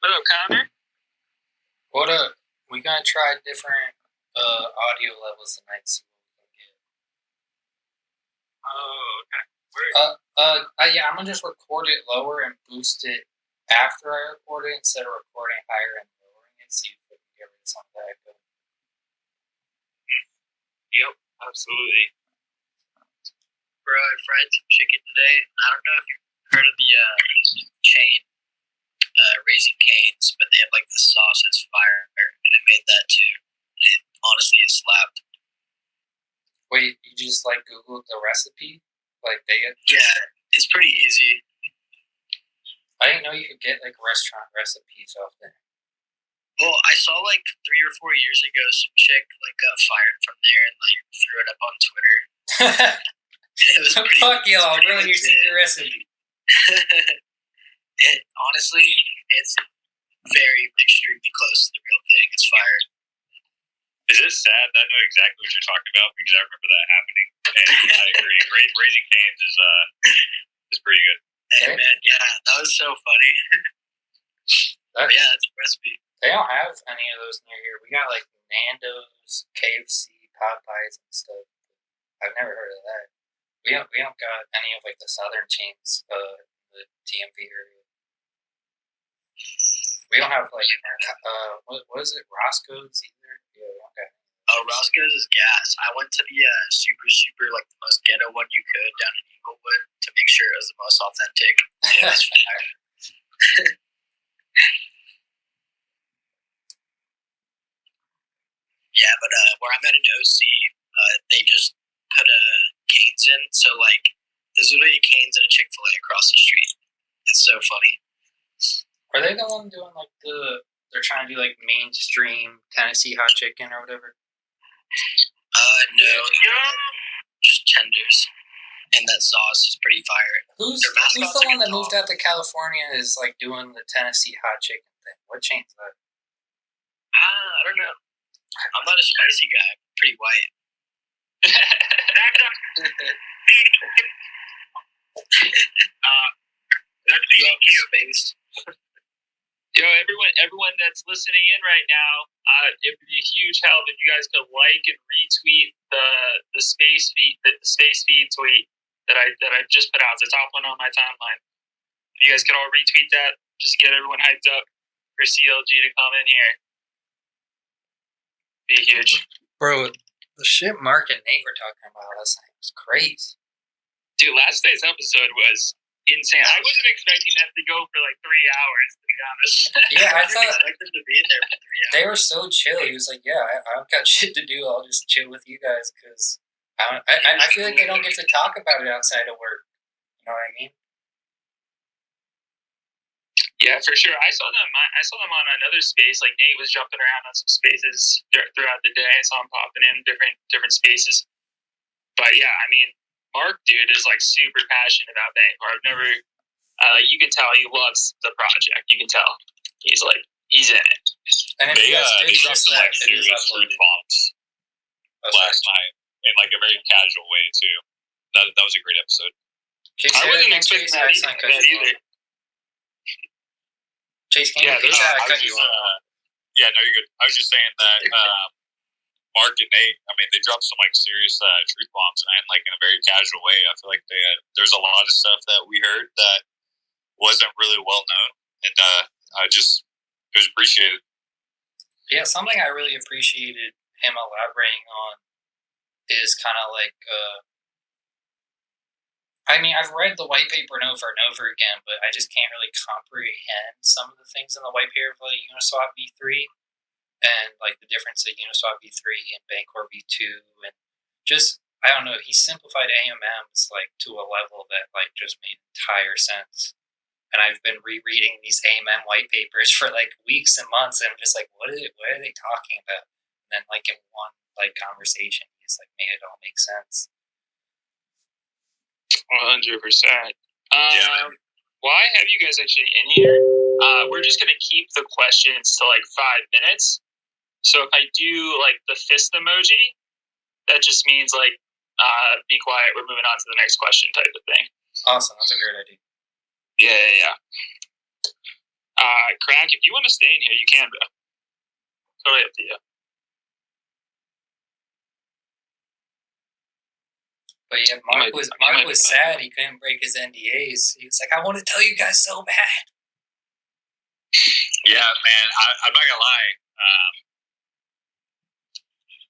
What up, Connor? What up? We gonna try different uh, audio levels tonight. See what we can get. Oh, okay. Uh, uh, uh, yeah, I'm gonna just record it lower and boost it after I record it instead of recording higher and lowering it. See if we can get rid of some of that echo. yep, absolutely. Bro, I fried some chicken today. I don't know if you've heard of the uh, chain uh, Raising Canes, but they have like the sauce that's fire, and I made that too. And honestly, it slapped. Wait, you just like Googled the recipe? Like they? Yeah, it's pretty easy. I didn't know you could get like restaurant recipes off there. Well, I saw like three or four years ago some chick like got fired from there and like threw it up on Twitter. And it was pretty, Fuck y'all, ruin your secret recipe. it honestly, it's very extremely close to the real thing. It's fire. Is it sad? I know exactly what you're talking about because I remember that happening. And I agree. Raising Canes is uh is pretty good. Hey man, yeah, that was so funny. That- But yeah, that's a recipe. They don't have any of those near here. We got like Nando's, KFC, Popeyes, and stuff. I've never heard of that. We don't. We don't got any of like the southern chains. Uh, the DMV area. We don't have like uh, what, what is it? Roscoe's either. Yeah, don't. Oh, Roscoe's is gas. I went to the uh, super super like the most ghetto one you could down in Inglewood to make sure it was the most authentic. Yeah, it's fire. yeah, but uh, where I'm at in OC, uh, they just put uh, canes in. So like, there's literally canes and a Chick Fil A across the street. It's so funny. Are they the one doing like the? They're trying to do like mainstream Tennessee hot chicken or whatever. Uh, no, just tenders, and that sauce is pretty fire. Who's who's the one that moved out to California and is like doing the Tennessee hot chicken thing? What chain's that? Ah, I don't know. I'm not a spicy guy. I'm pretty white. uh, that's you. space? Yo, everyone, everyone that's listening in right now, uh, it would be a huge help if you guys could like and retweet the the space feed the, the space feed tweet that I that I just put out. It's the top one on my timeline. If you guys could all retweet that, just get everyone hyped up for CLG to come in here. Be huge, Bro, the shit Mark and Nate were talking about last night was crazy. dude. Last night's episode was insane. I wasn't expecting that to go for like three hours. To be honest. Yeah, I didn't thought expect them to be in there for three hours. they were so chill. He was like, "Yeah, I, I've got shit to do. I'll just chill with you guys because I, I, I feel like they don't get to talk about it outside of work. You know what I mean? Yeah, for sure. I saw them. I saw them on another space. Like Nate was jumping around on some spaces thr- throughout the day. I saw him popping in different different spaces. But yeah, I mean, Mark, dude, is like super passionate about Bancor. I've never. Uh, you can tell he loves the project. You can tell he's like he's in it. And if They, you guys uh, did they dropped miss some like it is serious uploaded. truth bombs sorry. last night in like a very casual way too. That that was a great episode. Can you I wasn't expecting Chase? that, I either. just cut that either. Chase, can Yeah, repeat there's- that? I I was you just, off. uh, yeah, no, you're good. I was just saying that um, Mark and Nate. I mean, they dropped some like serious uh, truth bombs tonight, like in a very casual way. I feel like they had, there's a lot of stuff that we heard that wasn't really well known, and uh, I just it was appreciated. Yeah, something I really appreciated him elaborating on is kind of like, uh, I mean, I've read the white paper and over and over again, but I just can't really comprehend some of the things in the white paper like Uniswap v3 and like the difference of Uniswap v3 and Bancor v2 and just I don't know. He simplified AMMs like to a level that like just made entire sense. And I've been rereading these AMM white papers for like weeks and months, and I'm just like, what is it? What are they talking about? And then like in one like conversation, he's like made it all make sense. One hundred percent. Yeah. Um, why have you guys actually in here? Uh, we're just gonna keep the questions to like five minutes. So if I do like the fist emoji, that just means like uh, be quiet. We're moving on to the next question type of thing. Awesome, that's a great idea. Yeah, yeah, yeah. Uh, crack. If you want to stay in here, you can, bro. Totally up to you. But yeah, Mark was Mark was sad he couldn't break his NDAs. He was like, I want to tell you guys so bad. Yeah, man. I, I'm not gonna lie. Um,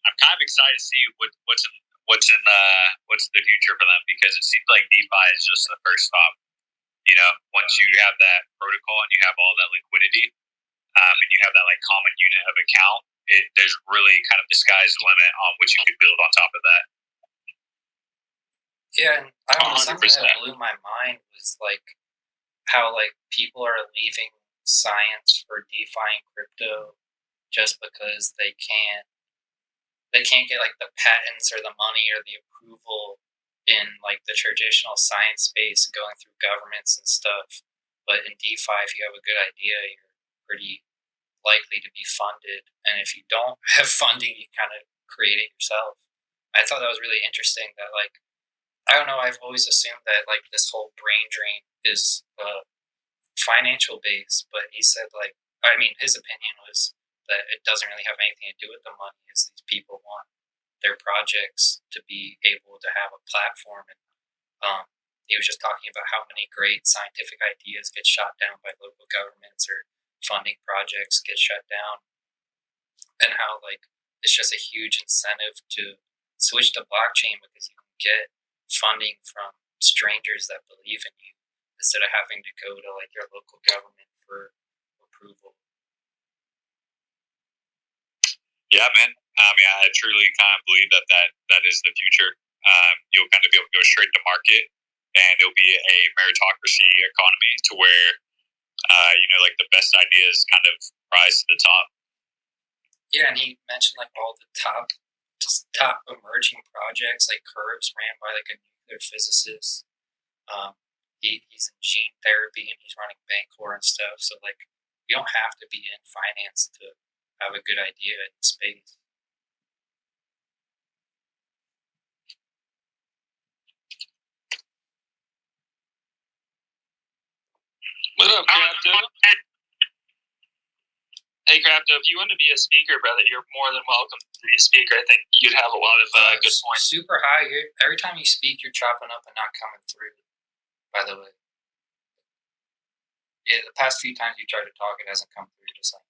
I'm kind of excited to see what, what's in what's in uh, what's the future for them because it seems like DeFi is just the first stop. You know, once you have that protocol and you have all that liquidity, um, and you have that like common unit of account, it, there's really kind of the sky's the limit on what you could build on top of that. Yeah, and I don't know, something 100%. that blew my mind was like how like people are leaving science for DeFi and crypto just because they can't they can't get like the patents or the money or the approval in like the traditional science space and going through governments and stuff. But in DeFi, if you have a good idea, you're pretty likely to be funded. And if you don't have funding, you kind of create it yourself. I thought that was really interesting that like I don't know. I've always assumed that like this whole brain drain is uh, financial based, but he said like I mean his opinion was that it doesn't really have anything to do with the money. Is these people want their projects to be able to have a platform, and um, he was just talking about how many great scientific ideas get shot down by local governments or funding projects get shut down, and how like it's just a huge incentive to switch to blockchain because you can get funding from strangers that believe in you instead of having to go to like your local government for approval. Yeah, man. I mean, I truly kind of believe that that, that is the future. Um, you'll kind of be able to go straight to market, and it'll be a meritocracy economy to where, uh, you know, like the best ideas kind of rise to the top. Yeah, and he mentioned like all the top top emerging projects like Curves ran by like a nuclear physicist. Um, he, he's in gene therapy and he's running Bancor and stuff. So like you don't have to be in finance to have a good idea in space. What up, Crapto? Hey, Crafto, if you want to be a speaker, brother, you're more than welcome to be a speaker. I think you'd have a lot of uh, good points. Super high. You're, every time you speak, you're chopping up and not coming through. By the way, yeah, the past few times you tried to talk, it hasn't come through. Just like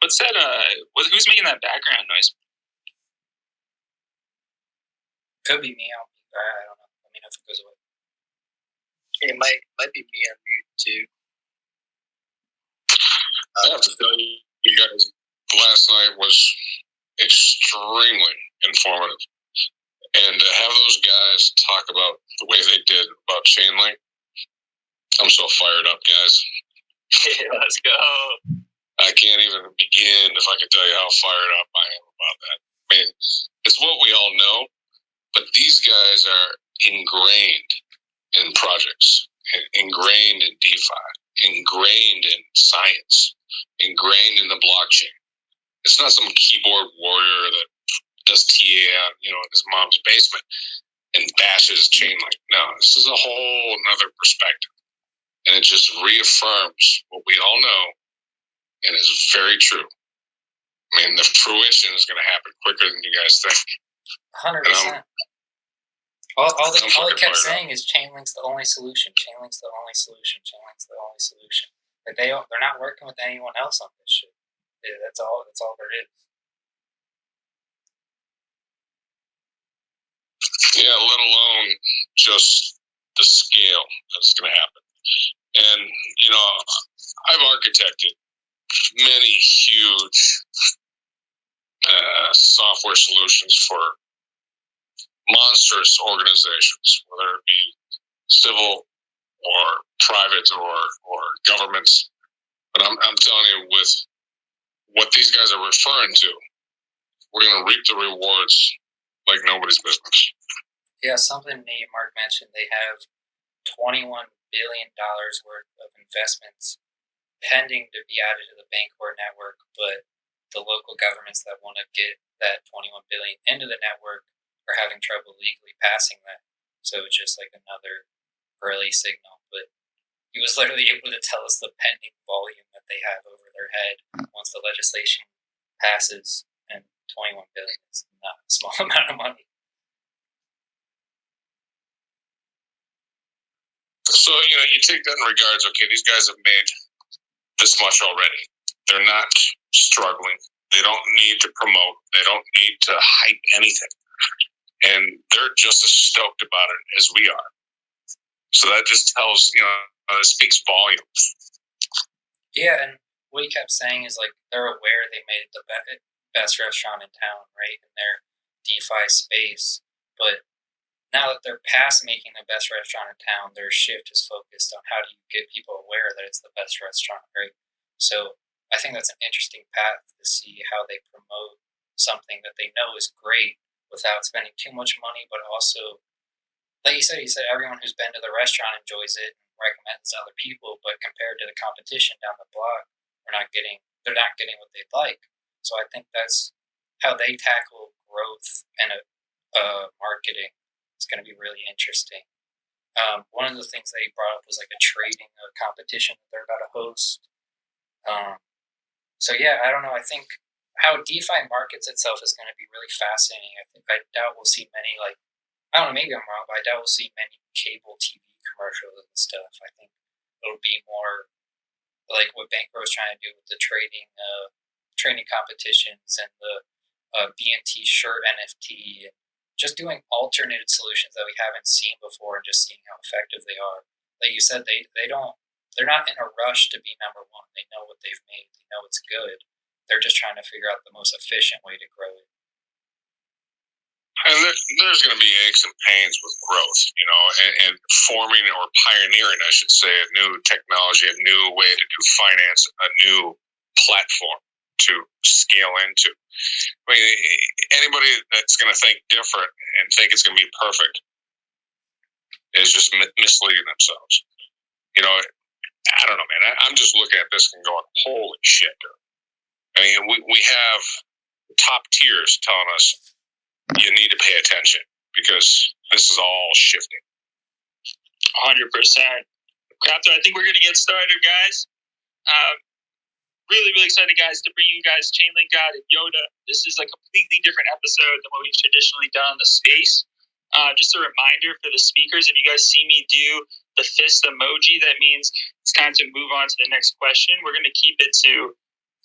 What's that? Uh, what, who's making that background noise? could be me. I'll, I don't know. Let me know if it goes away. It might might be me on mute too. I have to tell you, you guys, last night was extremely informative. And to have those guys talk about the way they did about Chainlink, I'm so fired up, guys. Let's go. I can't even begin if I could tell you how fired up I am about that. I mean, it's what we all know, but these guys are ingrained in projects, ingrained in DeFi, ingrained in science, ingrained in the blockchain. It's not some keyboard warrior that does TA, you know, in his mom's basement and bashes Chainlink. No, this is a whole another perspective, and it just reaffirms what we all know and is very true. I mean, the fruition is going to happen quicker than you guys think. Hundred percent. All, all, they, I'm all they kept saying is Chainlink's the only solution. Chainlink's the only solution. Chainlink's the only solution. They they're not working with anyone else on this shit. Yeah, that's all. That's all there is. Yeah, let alone just the scale that's going to happen. And, you know, I've architected many huge uh, software solutions for monstrous organizations, whether it be civil or private or, or governments. But I'm, I'm telling you, with what these guys are referring to, we're going to reap the rewards like nobody's business. Yeah, something Nate Mark mentioned. They have twenty-one billion dollars worth of investments pending to be added to the Bancor network, but the local governments that want to get that 21 billion into the network are having trouble legally passing that. So it's just like another early signal. But he was literally able to tell us the pending volume that they have over their head once the legislation passes, and 21 billion is not a small amount of money. So, you know, you take that in regards, okay, these guys have made this much already. They're not struggling. They don't need to promote. They don't need to hype anything. And they're just as stoked about it as we are. So that just tells, you know, uh, it speaks volumes. Yeah, and what he kept saying is like they're aware they made the best restaurant in town, right, in their DeFi space. But now that they're past making the best restaurant in town, their shift is focused on how do you get people aware that it's the best restaurant, right? So I think that's an interesting path to see how they promote something that they know is great without spending too much money, but also, like you said, you said everyone who's been to the restaurant enjoys it and recommends other people, but compared to the competition down the block, they're not getting they're not getting what they'd like. So I think that's how they tackle growth and a, uh, marketing it's going to be really interesting. Um, one of the things that he brought up was like a trading competition that they're about to host. Um, so yeah, I don't know. I think how DeFi markets itself is going to be really fascinating. I think I doubt we'll see many like I don't know. Maybe I'm wrong, but I doubt we'll see many cable TV commercials and stuff. I think it'll be more like what Bancor is trying to do with the trading uh, trading competitions and the uh, BNT shirt NFT and just doing alternate solutions that we haven't seen before and just seeing how effective they are. Like you said, they they don't they're not in a rush to be number one. They know what they've made. They know it's good. They're just trying to figure out the most efficient way to grow it. And there, there's going to be aches and pains with growth, you know, and, and, forming or pioneering, I should say, a new technology, a new way to do finance, a new platform to scale into. I mean, anybody that's going to think different and think it's going to be perfect is just misleading themselves. You know, I don't know, man. I, am just looking at this and going, holy shit. I mean, we, we have top tiers telling us you need to pay attention because this is all shifting. 100%. Crafter, I think we're going to get started, guys. Um, really, really excited, guys, to bring you guys Chainlink God and Yoda. This is a completely different episode than what we've traditionally done in the space. Uh, just a reminder for the speakers if you guys see me do the fist emoji, that means it's time to move on to the next question. We're going to keep it to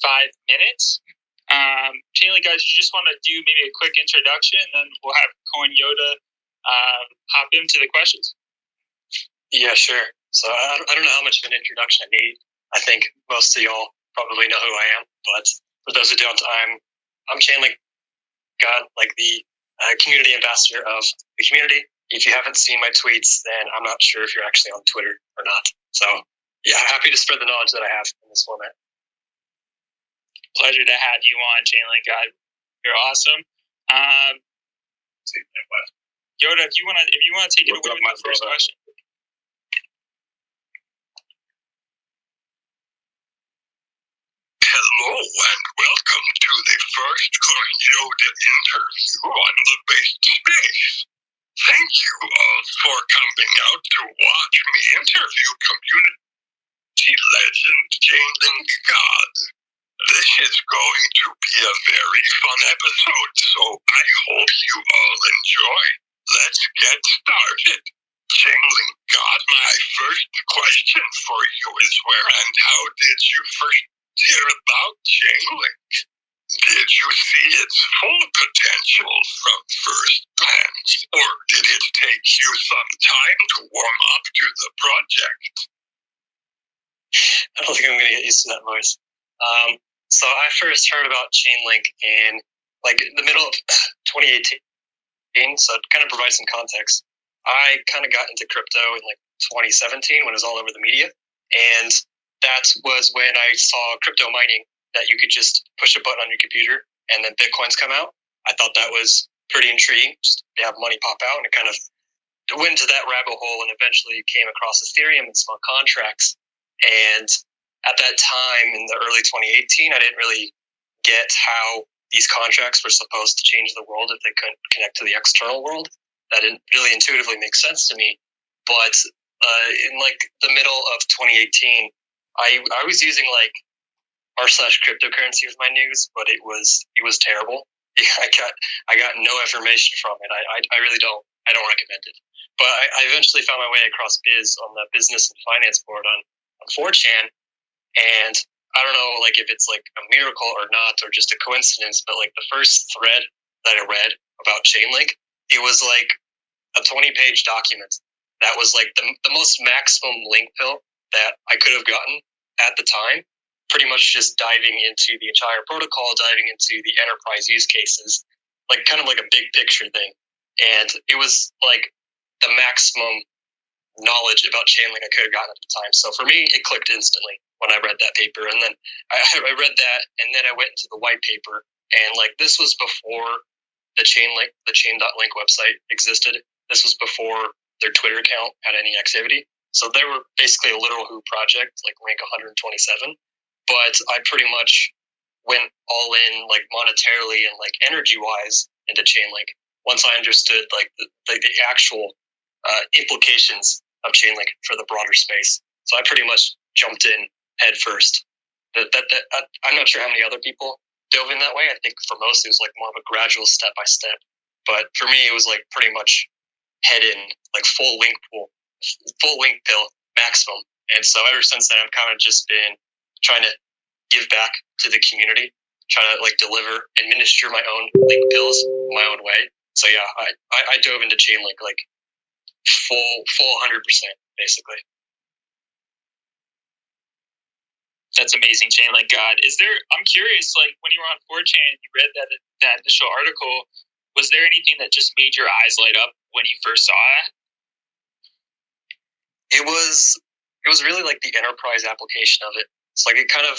five minutes. Um, Chainlink guys, you just want to do maybe a quick introduction, and then we'll have Coin Yoda uh, hop into the questions. Yeah, sure. So I don't know how much of an introduction I need. I think most of y'all probably know who I am, but for those who don't, I'm I'm Chainlink God, like the uh, community ambassador of the community. If you haven't seen my tweets, then I'm not sure if you're actually on Twitter or not. So yeah, happy to spread the knowledge that I have in this format. Pleasure to have you on, Chainlink God. You're awesome. Um, Yoda, if you want to, if you want to take it away with the first question. Hello and welcome to the first Yoda interview on the Based Space. Thank you all for coming out to watch me interview community legend Chainlink God. This is going to be a very fun episode, so I hope you all enjoy. Let's get started. Chainlink God, my first question for you is where and how did you first about Chainlink? Did you see its full potential from first glance, or did it take you some time to warm up to the project? I don't think I'm going to get used to that voice. Um, so I first heard about Chainlink in like the middle of 2018. So to kind of provide some context, I kind of got into crypto in like 2017 when it was all over the media, and that was when I saw crypto mining that you could just push a button on your computer and then bitcoins come out. I thought that was pretty intriguing. Just have money pop out and it kind of went into that rabbit hole and eventually came across Ethereum and smart contracts. And at that time in the early 2018, I didn't really get how these contracts were supposed to change the world if they couldn't connect to the external world. That didn't really intuitively make sense to me. But uh, in like the middle of 2018, I I was using like r slash cryptocurrency with my news, but it was it was terrible. I got I got no information from it. I, I, I really don't I don't recommend it. But I, I, eventually found my way across Biz on the business and finance board on, on 4chan, and I don't know like if it's like a miracle or not or just a coincidence, but like the first thread that I read about Chainlink, it was like a 20 page document that was like the, the most maximum link pill that I could have gotten at the time pretty much just diving into the entire protocol, diving into the enterprise use cases, like kind of like a big picture thing. And it was like the maximum knowledge about Chainlink I could have gotten at the time. So for me, it clicked instantly when I read that paper. And then I, I read that, and then I went into the white paper, and like this was before the Chainlink, the Chain.link website existed. This was before their Twitter account had any activity. So they were basically a literal Who project, like rank 127 but I pretty much went all in like monetarily and like energy wise into Chainlink once I understood like the, the, actual uh, implications of Chainlink for the broader space. So I pretty much jumped in head first. That, that, that uh, I'm not sure how many other people dove in that way. I think for most it was like more of a gradual step by step. But for me, it was like pretty much head in, like full link pill, full link pill maximum. And so ever since then, I've kind of just been trying to give back to the community, trying to like deliver, administer my own link pills my own way. So yeah, I, I, I dove into Chainlink like full full hundred percent basically. That's amazing, Chainlink God. Is there? I'm curious. Like when you were on 4chan, you read that that initial article. Was there anything that just made your eyes light up when you first saw it? It was it was really like the enterprise application of it. It's like it kind of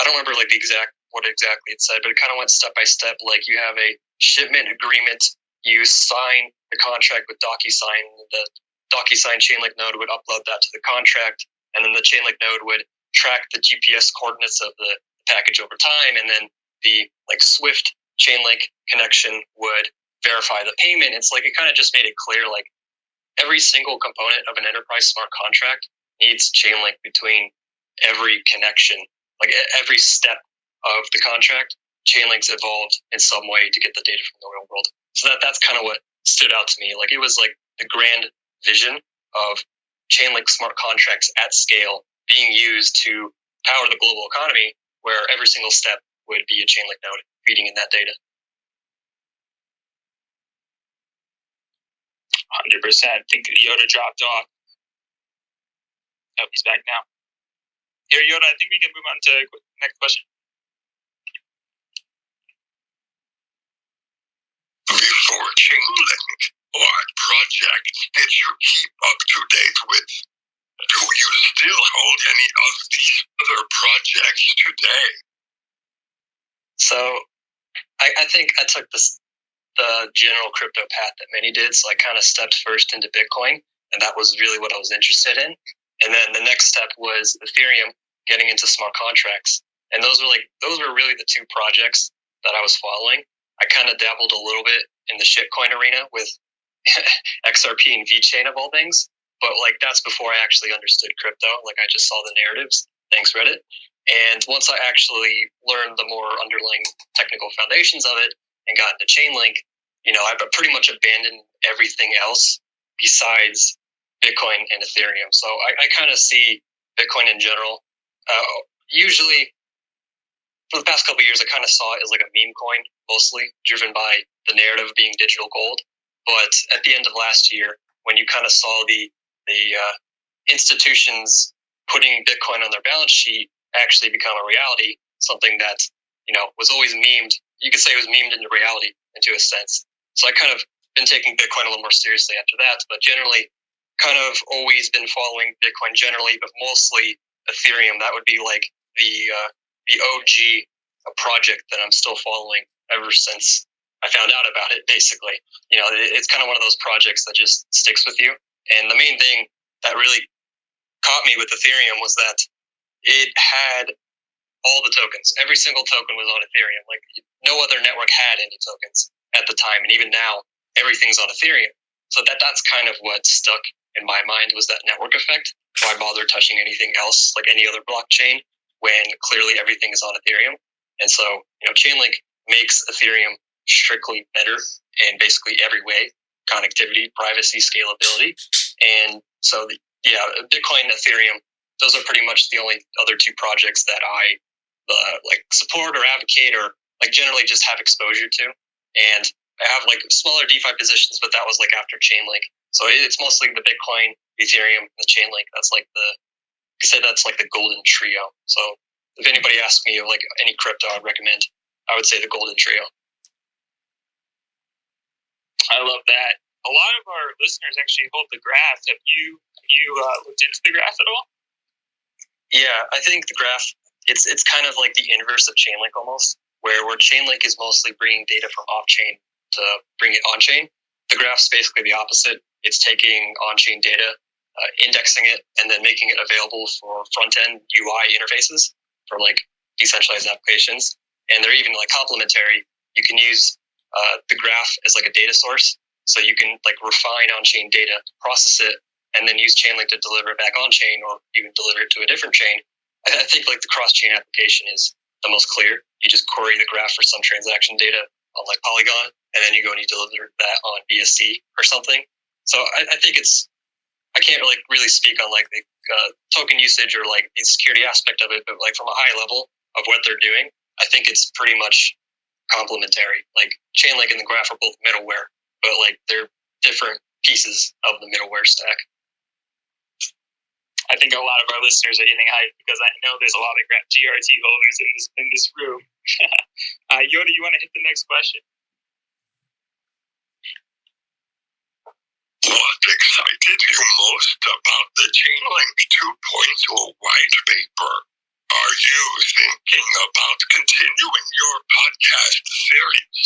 I don't remember like the exact what exactly it said, but it kind of went step by step. Like you have a shipment agreement, you sign the contract with DocuSign. The DocuSign Chainlink node would upload that to the contract, and then the Chainlink node would track the GPS coordinates of the package over time, and then the like Swift Chainlink connection would verify the payment. It's like it kind of just made it clear like every single component of an enterprise smart contract needs Chainlink between every connection, like every step of the contract, Chainlink's evolved in some way to get the data from the real world. So that that's kind of what stood out to me. Like it was like the grand vision of Chainlink smart contracts at scale being used to power the global economy, where every single step would be a Chainlink node feeding in that data. Hundred percent. I think Yoda dropped off. Oh, he's back now. Here, Yoda, I think we can move on to next question. Before Chainlink, what projects did you keep up to date with? Do you still hold any of these other projects today? So, I, I think I took this the general crypto path that many did. So I kind of stepped first into Bitcoin, and that was really what I was interested in. And then the next step was Ethereum, getting into smart contracts. And those were like those were really the two projects that I was following. I kind of dabbled a little bit in the shitcoin arena with XRP and VeChain of all things, but like that's before I actually understood crypto. Like I just saw the narratives. Thanks Reddit. And once I actually learned the more underlying technical foundations of it and got into Chainlink, you know, I pretty much abandoned everything else besides Bitcoin and Ethereum. So I, I kind of see Bitcoin in general. Uh, usually, for the past couple years, I kind of saw it as like a meme coin, mostly driven by the narrative being digital gold. But at the end of last year, when you kind of saw the the uh, institutions putting Bitcoin on their balance sheet actually become a reality, something that you know was always memed. You could say it was memed into reality, into a sense. So I kind of been taking Bitcoin a little more seriously after that. But generally, kind of always been following Bitcoin generally, but mostly Ethereum. That would be like the uh, the OG project that I'm still following ever since I found out about it. Basically, you know, it's kind of one of those projects that just sticks with you. And the main thing that really caught me with Ethereum was that it had all the tokens. Every single token was on Ethereum. Like no other network had any tokens at the time, and even now, everything's on Ethereum. So that that's kind of what stuck in my mind was that network effect. Why bother touching anything else like any other blockchain when clearly everything is on Ethereum? And so you know, Chainlink makes Ethereum strictly better in basically every way: connectivity, privacy, scalability, and so the, yeah, Bitcoin, Ethereum. Those are pretty much the only other two projects that I uh, like support or advocate or like generally just have exposure to. And I have like smaller DeFi positions, but that was like after Chainlink. So it's mostly the Bitcoin, Ethereum, the Chainlink. That's like the, I say that's like the golden trio. So if anybody asks me of like any crypto, I'd recommend, I would say the golden trio. I love that. A lot of our listeners actually hold the graph. Have you have you uh, looked into the graph at all? Yeah, I think the graph it's it's kind of like the inverse of Chainlink almost, where where Chainlink is mostly bringing data from off chain to bring it on chain. The graph's basically the opposite. It's taking on chain data, uh, indexing it, and then making it available for front end UI interfaces for like decentralized applications. And they're even like complementary. You can use uh, the graph as like a data source, so you can like refine on chain data, process it, and then use Chainlink to deliver it back on chain or even deliver it to a different chain. I think like the cross chain application is the most clear. You just query the graph for some transaction data on like Polygon, and then you go and you deliver that on BSC or something. So I, I think it's I can't really really speak on like the uh, token usage or like the security aspect of it, but like from a high level of what they're doing, I think it's pretty much complementary. Like Chainlink and the Graph are both middleware, but like they're different pieces of the middleware stack. I think a lot of our listeners are getting hyped because I know there's a lot of GRT holders in this in this room. uh, Yoda, you want to hit the next question? What excited you most about the Chainlink 2.0 white paper? Are you thinking about continuing your podcast series?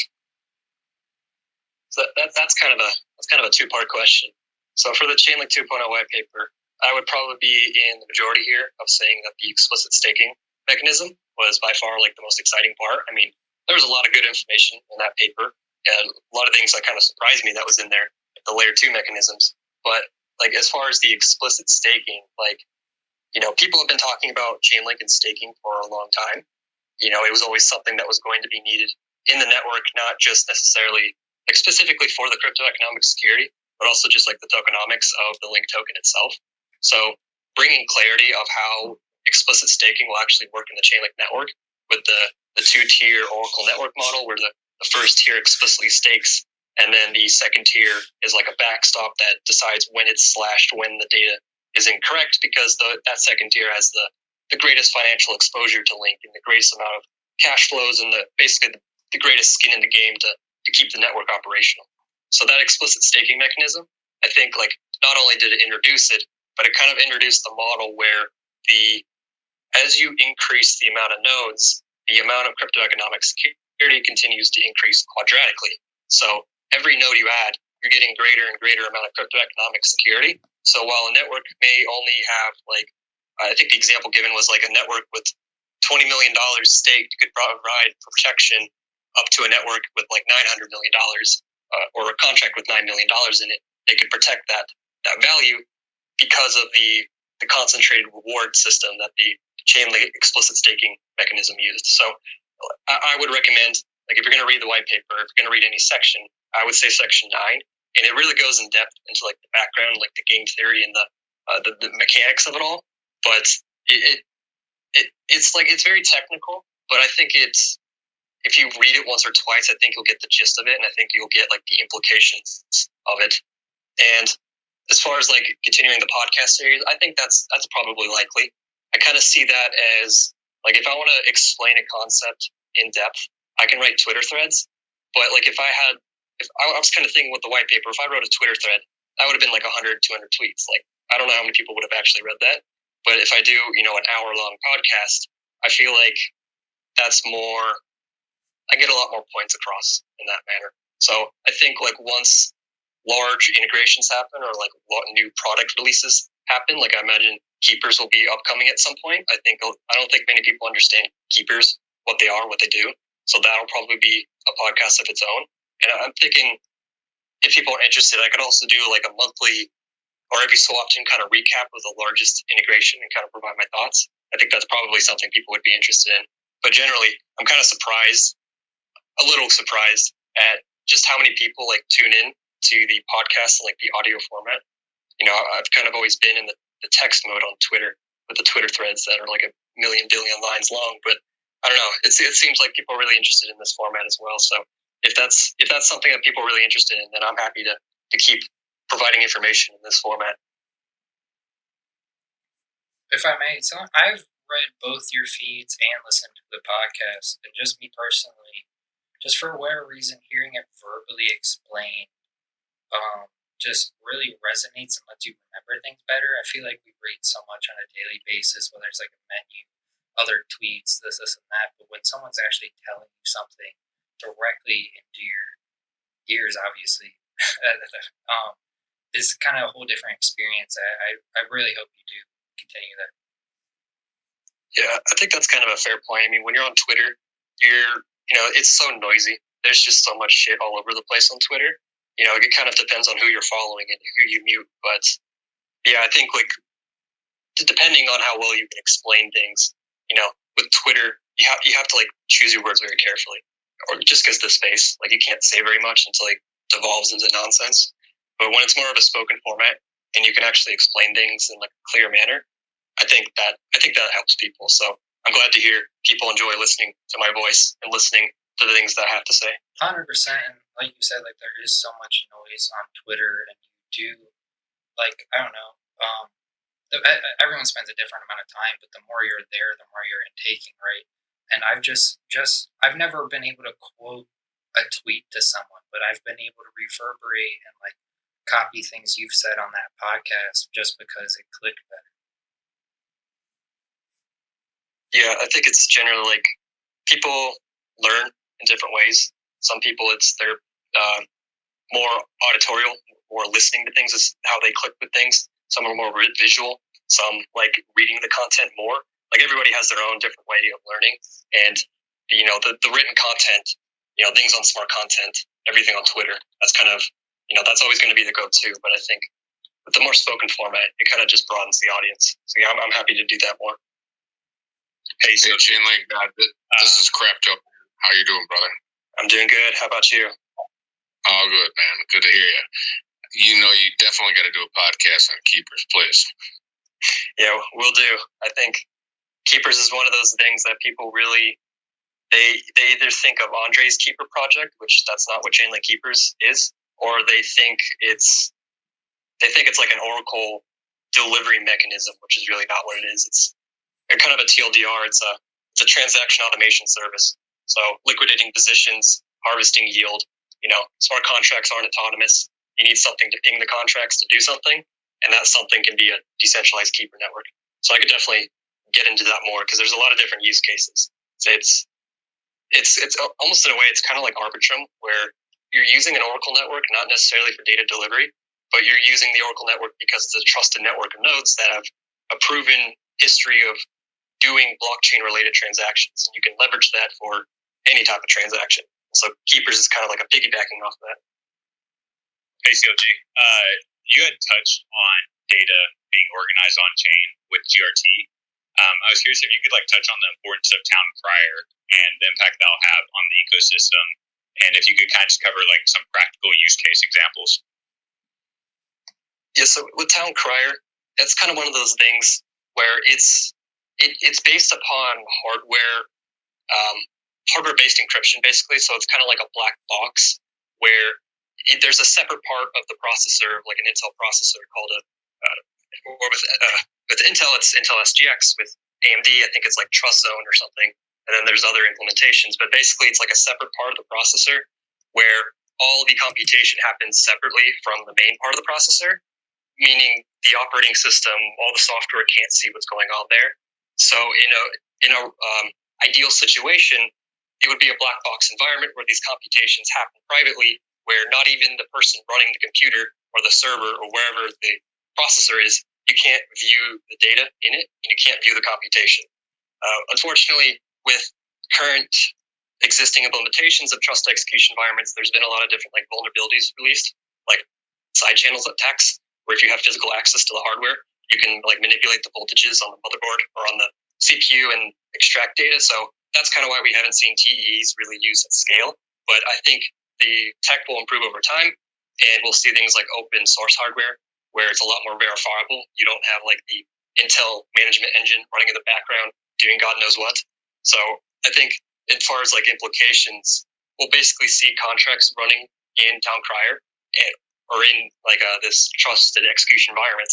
So that, that's kind of a that's kind of a two part question. So for the Chainlink 2.0 white paper, I would probably be in the majority here of saying that the explicit staking mechanism was by far like the most exciting part. I mean, there was a lot of good information in that paper and a lot of things that kind of surprised me that was in there, the layer two mechanisms. But like as far as the explicit staking, like, you know, people have been talking about Chainlink and staking for a long time. You know, it was always something that was going to be needed in the network, not just necessarily like specifically for the crypto economic security, but also just like the tokenomics of the link token itself. So bringing clarity of how explicit staking will actually work in the Chainlink network with the, the two tier Oracle network model where the, the first tier explicitly stakes and then the second tier is like a backstop that decides when it's slashed when the data is incorrect because the, that second tier has the, the greatest financial exposure to Link and the greatest amount of cash flows and the basically the, the greatest skin in the game to, to keep the network operational. So that explicit staking mechanism, I think like not only did it introduce it, but it kind of introduced the model where the as you increase the amount of nodes, the amount of crypto economic security continues to increase quadratically. So every node you add, you're getting greater and greater amount of crypto economic security. So while a network may only have like I think the example given was like a network with twenty million dollars staked could provide protection up to a network with like nine hundred million dollars uh, or a contract with nine million dollars in it. They could protect that that value because of the, the concentrated reward system that the Chainlink explicit staking mechanism used. So I, I would recommend, like if you're going to read the white paper, if you're going to read any section, I would say section nine, and it really goes in depth into like the background, like the game theory and the uh, the, the, mechanics of it all. But it, it it it's like it's very technical, but I think it's if you read it once or twice, I think you'll get the gist of it, and I think you'll get like the implications of it. And as far as like continuing the podcast series, I think that's that's probably likely. I kind of see that as like if I want to explain a concept in depth, I can write Twitter threads. But like if I had, if I, I was kind of thinking with the white paper, if I wrote a Twitter thread, that would have been like 100, 200 tweets. Like I don't know how many people would have actually read that. But if I do, you know, an hour long podcast, I feel like that's more. I get a lot more points across in that manner. So I think like once large integrations happen or like new product releases happen. Like I imagine keepers will be upcoming at some point. I think I don't think many people understand keepers, what they are, what they do. So that'll probably be a podcast of its own. And I'm thinking if people are interested, I could also do like a monthly or every so often kind of recap of the largest integration and kind of provide my thoughts. I think that's probably something people would be interested in. But generally, I'm kind of surprised, a little surprised at just how many people like tune in to the podcast like the audio format. You know, I've kind of always been in the, the text mode on Twitter with the Twitter threads that are like a million billion lines long. But I don't know. It seems like people are really interested in this format as well. So if that's if that's something that people are really interested in, then I'm happy to to keep providing information in this format. If I may, so I've read both your feeds and listened to the podcast, and just me personally, just for whatever reason, hearing it verbally explained, um, just really resonates and lets you remember things better. I feel like we read so much on a daily basis, whether it's like a menu, other tweets, this, this, and that. But when someone's actually telling you something directly into your ears, obviously, um, is kind of a whole different experience. I, I, I really hope you do continue that. Yeah, I think that's kind of a fair point. I mean, when you're on Twitter, you're, you know, it's so noisy. There's just so much shit all over the place on Twitter. You know, it kind of depends on who you're following and who you mute. But yeah, I think like depending on how well you can explain things, you know, with Twitter, you have you have to like choose your words very carefully, or just because the space, like you can't say very much until it devolves into nonsense. But when it's more of a spoken format and you can actually explain things in like a clear manner, I think that I think that helps people. So I'm glad to hear people enjoy listening to my voice and listening to the things that I have to say. Hundred percent, like you said, like there is so much noise on Twitter, and you do like I don't know. Um, everyone spends a different amount of time, but the more you're there, the more you're intaking, right? And I've just just I've never been able to quote a tweet to someone, but I've been able to reverberate and like copy things you've said on that podcast just because it clicked better. Yeah, I think it's generally like people learn in different ways. Some people, it's they're uh, more auditorial or listening to things is how they click with things. Some are more visual. Some like reading the content more. Like everybody has their own different way of learning, and you know the, the written content, you know things on smart content, everything on Twitter. That's kind of you know, that's always going to be the go-to. But I think with the more spoken format, it kind of just broadens the audience. So yeah, I'm, I'm happy to do that more. Hey, so Chain Link, God, this, uh, is crap joke. How you doing, brother? I'm doing good. How about you? All good, man. Good to hear you. You know, you definitely got to do a podcast on keepers, please. Yeah, we'll do. I think keepers is one of those things that people really they they either think of Andre's keeper project, which that's not what Chainlink Keepers is, or they think it's they think it's like an Oracle delivery mechanism, which is really not what it is. It's kind of a TLDR. It's a it's a transaction automation service. So liquidating positions, harvesting yield. You know, smart contracts aren't autonomous. You need something to ping the contracts to do something, and that something can be a decentralized keeper network. So I could definitely get into that more because there's a lot of different use cases. So it's it's it's almost in a way it's kind of like Arbitrum, where you're using an Oracle network not necessarily for data delivery, but you're using the Oracle network because it's a trusted network of nodes that have a proven history of doing blockchain related transactions. And you can leverage that for any type of transaction. So Keepers is kind of like a piggybacking off of that. Hey, CLG, uh, you had touched on data being organized on chain with GRT. Um, I was curious if you could like touch on the importance of town crier and the impact that'll have on the ecosystem and if you could kind of just cover like some practical use case examples. Yeah, so with Town Crier, that's kind of one of those things where it's it, it's based upon hardware um, hardware based encryption basically. So it's kind of like a black box where it, there's a separate part of the processor, like an Intel processor called a uh, or with uh, with Intel it's Intel SGX. With AMD, I think it's like Trust Zone or something and then there's other implementations. But basically, it's like a separate part of the processor where all the computation happens separately from the main part of the processor, meaning the operating system, all the software can't see what's going on there. So in a in a um, ideal situation, it would be a black box environment where these computations happen privately, where not even the person running the computer or the server or wherever the processor is, you can't view the data in it and you can't view the computation. Uh, unfortunately, with current existing implementations of trust execution environments, there's been a lot of different like vulnerabilities released, like side channels attacks, where if you have physical access to the hardware, you can like manipulate the voltages on the motherboard or on the CPU and extract data. So that's kind of why we haven't seen TEs really used at scale. But I think the tech will improve over time, and we'll see things like open source hardware where it's a lot more verifiable. You don't have like the Intel management engine running in the background doing God knows what. So I think as far as like implications, we'll basically see contracts running in Town Crier and, or in like uh, this trusted execution environment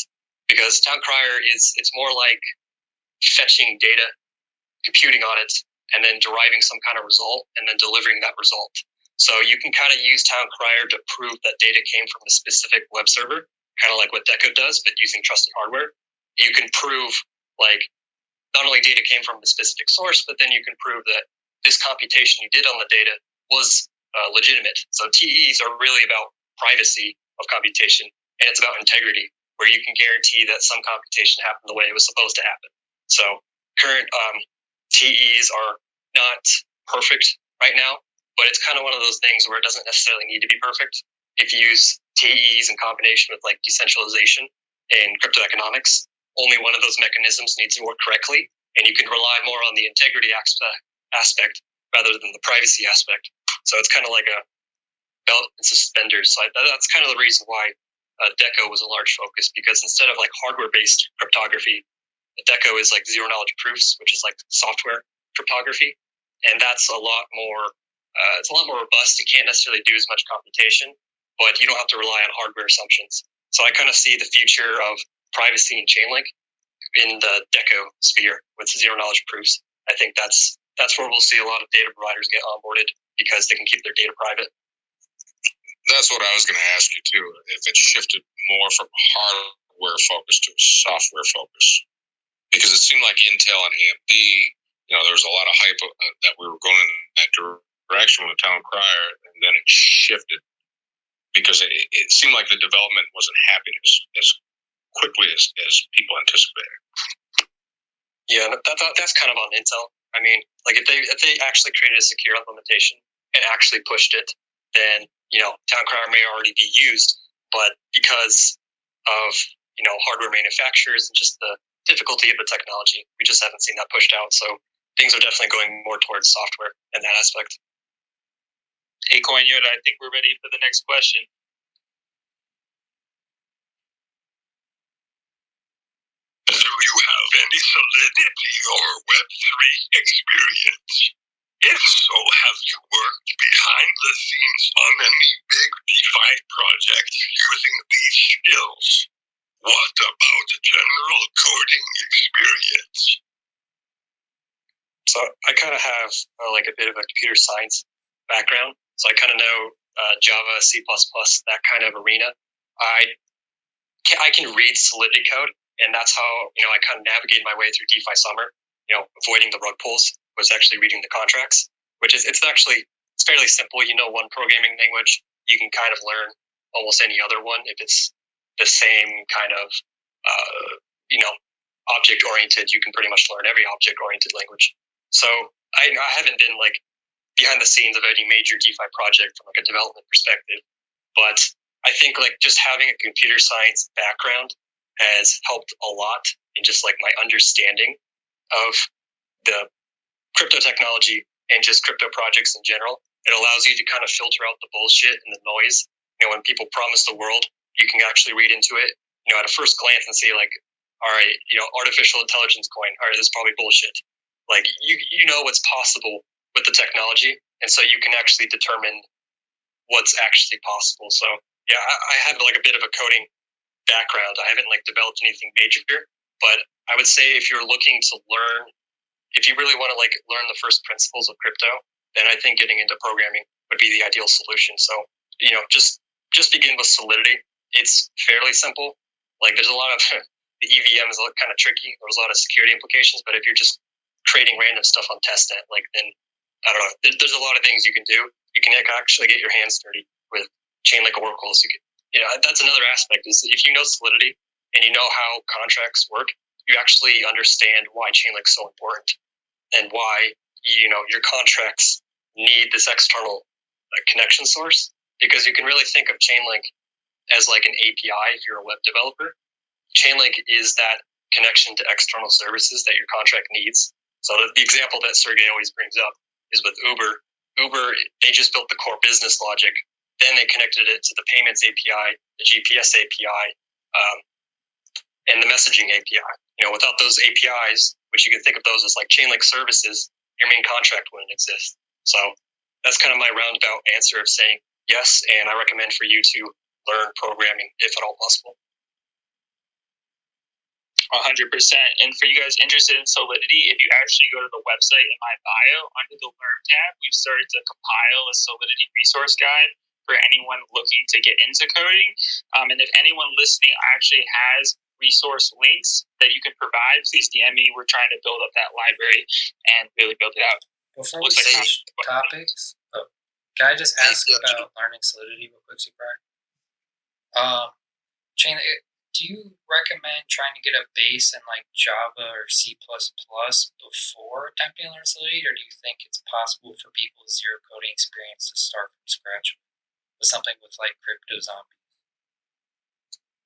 because Town Crier is it's more like fetching data, computing on it, and then deriving some kind of result and then delivering that result. So you can kind of use Town Crier to prove that data came from a specific web server, kind of like what Deco does, but using trusted hardware. You can prove like not only data came from a specific source, but then you can prove that this computation you did on the data was uh, legitimate. So TEs are really about privacy of computation and it's about integrity, where you can guarantee that some computation happened the way it was supposed to happen. So current um, TEs are not perfect right now, but it's kind of one of those things where it doesn't necessarily need to be perfect. If you use TEs in combination with like decentralization and crypto economics, only one of those mechanisms needs to work correctly, and you can rely more on the integrity aspect, rather than the privacy aspect. So it's kind of like a belt and suspenders. So that's kind of the reason why uh, Deco was a large focus because instead of like hardware based cryptography, Deco is like zero knowledge proofs, which is like software cryptography, and that's a lot more. Uh, it's a lot more robust. You can't necessarily do as much computation, but you don't have to rely on hardware assumptions. So I kind of see the future of privacy and Chainlink in the Deco sphere with zero knowledge proofs. I think that's that's where we'll see a lot of data providers get onboarded because they can keep their data private. That's what I was going to ask you too. If it shifted more from hardware focus to software focus, because it seemed like Intel and AMD, you know, there was a lot of hype uh, that we were going in that direction with Town Crier, and then it shifted because it, it seemed like the development wasn't happening as, as quickly as, as people anticipated. Yeah, that, that, that's kind of on Intel. I mean, like if they if they actually created a secure implementation and actually pushed it, then you know Town Crier may already be used, but because of you know hardware manufacturers and just the difficulty of the technology. We just haven't seen that pushed out. So things are definitely going more towards software in that aspect. Hey, Coinyot, I think we're ready for the next question. Do you have any Solidity or Web3 experience? If so, have you worked behind the scenes on any big DeFi projects using these skills? What about the general coding experience? So I kind of have uh, like a bit of a computer science background. So I kind of know uh, Java, C++, that kind of arena. I can, I can read Solidity code, and that's how you know I kind of navigate my way through DeFi summer. You know, avoiding the rug pulls was actually reading the contracts, which is it's actually it's fairly simple. You know, one programming language, you can kind of learn almost any other one if it's the same kind of uh, you know object oriented. You can pretty much learn every object oriented language. So I, I haven't been like behind the scenes of any major DeFi project from like a development perspective, but I think like just having a computer science background has helped a lot in just like my understanding of the crypto technology and just crypto projects in general. It allows you to kind of filter out the bullshit and the noise. You know, when people promise the world you can actually read into it, you know, at a first glance and see like, all right, you know, artificial intelligence coin, all right, this is probably bullshit. Like you, you know what's possible with the technology, and so you can actually determine what's actually possible. So yeah, I, I have like a bit of a coding background. I haven't like developed anything major, here, but I would say if you're looking to learn, if you really want to like learn the first principles of crypto, then I think getting into programming would be the ideal solution. So you know, just just begin with Solidity it's fairly simple. Like there's a lot of the EVM is kind of tricky. There's a lot of security implications, but if you're just creating random stuff on testnet, like then I don't know, there's a lot of things you can do. You can actually get your hands dirty with Chainlink oracles. You, can, you know, that's another aspect is if you know Solidity and you know how contracts work, you actually understand why Chainlink's so important and why you know your contracts need this external uh, connection source because you can really think of Chainlink as like an API if you're a web developer. Chainlink is that connection to external services that your contract needs. So the, the example that Sergey always brings up is with Uber. Uber, they just built the core business logic. Then they connected it to the payments API, the GPS API, um, and the messaging API. You know, without those APIs, which you can think of those as like Chainlink services, your main contract wouldn't exist. So that's kind of my roundabout answer of saying yes, and I recommend for you to learn programming if at all possible. 100%. And for you guys interested in Solidity, if you actually go to the website in my bio, under the Learn tab, we've started to compile a Solidity resource guide for anyone looking to get into coding. Um, and if anyone listening actually has resource links that you can provide, please DM me. We're trying to build up that library and really build it out. Before we switch topics, oh, can I just ask about learning Solidity real quick, Super? Um, Chain, do you recommend trying to get a base in like Java or C before attempting to learn Solidity, or do you think it's possible for people with zero coding experience to start from scratch with something with like Crypto zombies?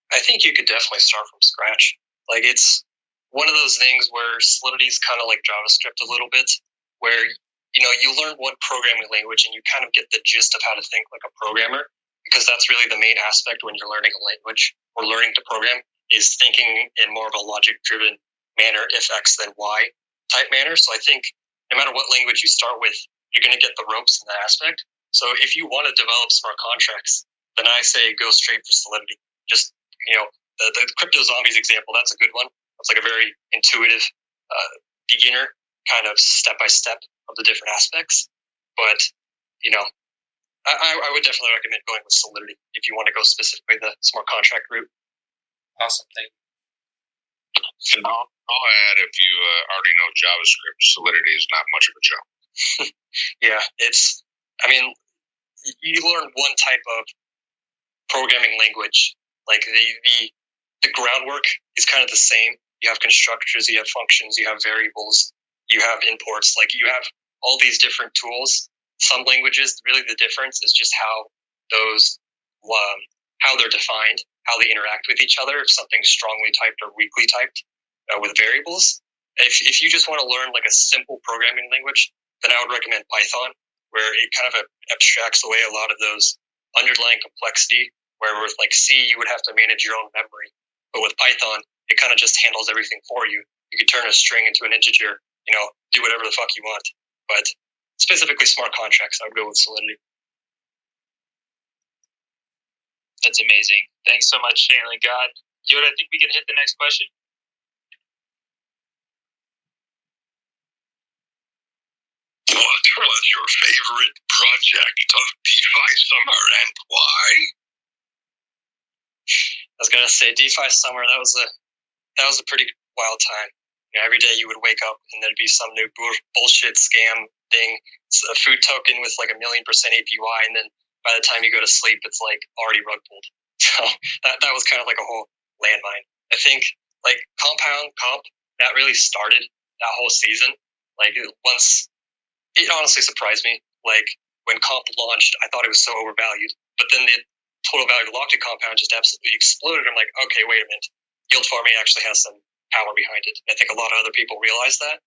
I think you could definitely start from scratch. Like it's one of those things where Solidity is kind of like JavaScript a little bit, where you know you learn one programming language and you kind of get the gist of how to think like a programmer because that's really the main aspect when you're learning a language or learning to program is thinking in more of a logic driven manner, if X then Y type manner. So I think no matter what language you start with, you're going to get the ropes in that aspect. So if you want to develop smart contracts, then I say go straight for Solidity. Just, you know, the, the crypto zombies example, that's a good one. It's like a very intuitive uh, beginner kind of step by step of the different aspects. But, you know, I, I would definitely recommend going with Solidity if you want to go specifically the smart contract route. Awesome, thank you. And I'll, I'll add if you uh, already know JavaScript, Solidity is not much of a jump. yeah, it's. I mean, you learn one type of programming language. Like the the the groundwork is kind of the same. You have constructors, you have functions, you have variables, you have imports. Like you have all these different tools some languages, really the difference is just how those um, how they're defined, how they interact with each other. If something's strongly typed or weakly typed uh, with variables. If if you just want to learn like a simple programming language, then I would recommend Python, where it kind of abstracts away a lot of those underlying complexity. Where with like C, you would have to manage your own memory, but with Python, it kind of just handles everything for you. You can turn a string into an integer, you know, do whatever the fuck you want. But specifically smart contracts, I would go with Solidity. That's amazing. Thanks so much, Chainlink God. Yoda, I think we can hit the next question. What was your favorite project of DeFi Summer and why? I was gonna say DeFi Summer. That was a that was a pretty wild time. You know, every day you would wake up and there'd be some new bullshit scam thing. It's a food token with like a million percent APY, and then by the time you go to sleep, it's like already rug pulled. So that that was kind of like a whole landmine. I think like compound comp that really started that whole season. Like once it honestly surprised me. Like when comp launched, I thought it was so overvalued, but then the total value locked in compound just absolutely exploded. I'm like, okay, wait a minute. Yield farming actually has some power behind it. I think a lot of other people realize that.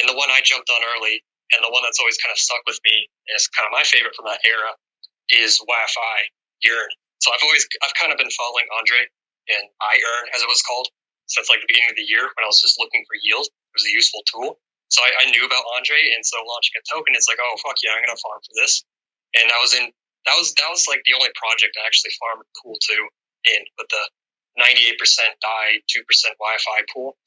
And the one I jumped on early and the one that's always kind of stuck with me is kind of my favorite from that era is YFI Yearn. So I've always I've kind of been following Andre and I iEarn as it was called since like the beginning of the year when I was just looking for yield. It was a useful tool. So I, I knew about Andre, and so launching a token, it's like, oh fuck yeah, I'm gonna farm for this. And I was in that was that was like the only project I actually farmed pool two in with the 98% DAI, 2% YFI pool.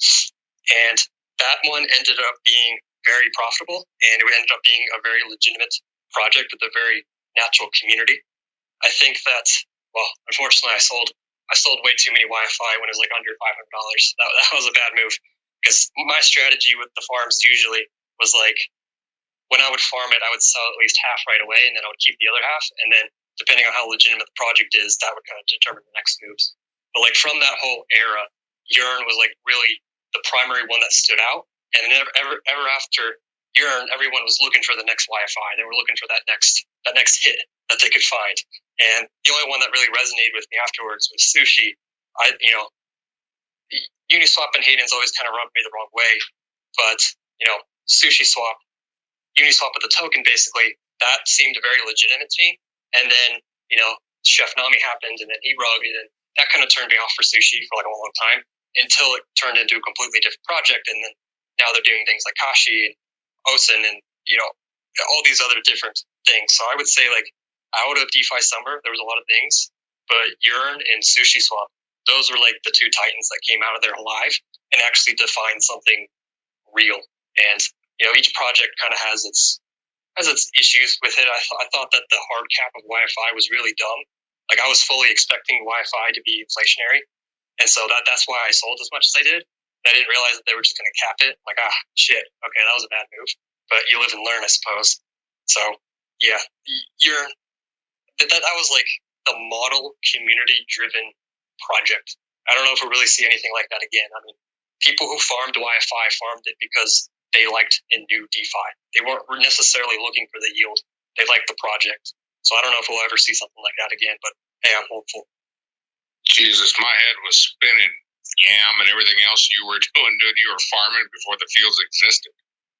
And that one ended up being very profitable, and it ended up being a very legitimate project with a very natural community. I think that, well, unfortunately, I sold I sold way too many YFI when it was like under five hundred dollars. That, that was a bad move because my strategy with the farms usually was like when I would farm it, I would sell at least half right away, and then I would keep the other half, and then depending on how legitimate the project is, that would kind of determine the next moves. But like from that whole era, Yearn was like really the primary one that stood out. And ever, ever, ever after Yearn, everyone was looking for the next YFI. They were looking for that next that next hit that they could find. And the only one that really resonated with me afterwards was Sushi. I, you know, Uniswap and Hayden's always kind of rubbed me the wrong way, but you know, Sushi Swap, Uniswap with the token, basically, that seemed a very legitimate to me. And then, you know, Chef Nomi happened, and then E-Rug, and that kind of turned me off for Sushi for like a long time until it turned into a completely different project. And then now they're doing things like Kashi and Onsen and, you know, all these other different things. So I would say like out of DeFi Summer, there was a lot of things, but Yearn and Sushi Swap, those were like the two titans that came out of there alive and actually defined something real. And you know, each project kind of has its has its issues with it. I, th- I thought that the hard cap of YFI was really dumb. Like I was fully expecting YFI to be inflationary, and so that that's why I sold as much as I did. I didn't realize that they were just going to cap it. Like, ah, shit. Okay, that was a bad move. But you live and learn, I suppose. So, yeah, you're that that was like the model community driven project. I don't know if we'll really see anything like that again. I mean, people who farmed YFI farmed it because they liked a new DeFi. They weren't necessarily looking for the yield. They liked the project. So I don't know if we'll ever see something like that again, but hey, I'm hopeful. Jesus, my head was spinning yam and everything else you were doing, dude. You were farming before the fields existed.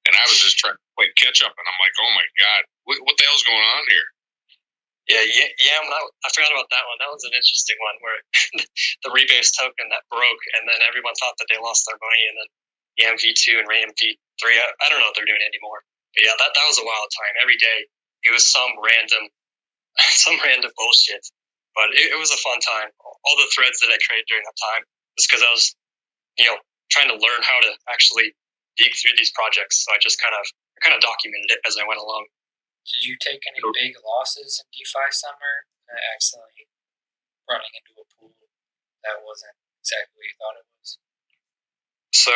And I was just trying to play catch up, and I'm like, oh my God, what, what the hell's going on here? Yeah, yeah, yeah. I forgot about that one. That was an interesting one where the rebase token that broke, and then everyone thought that they lost their money, and then YAM V2 and YAM V3. I, I don't know what they're doing anymore. But yeah, that, that was a wild time. Every day it was some random, some random bullshit. But it, it was a fun time. All the threads that I created during that time was because I was, you know, trying to learn how to actually dig through these projects. So I just kind of, I kind of documented it as I went along. Did you take any big losses in DeFi summer? Accidentally running into a pool that wasn't exactly what you thought it was. So,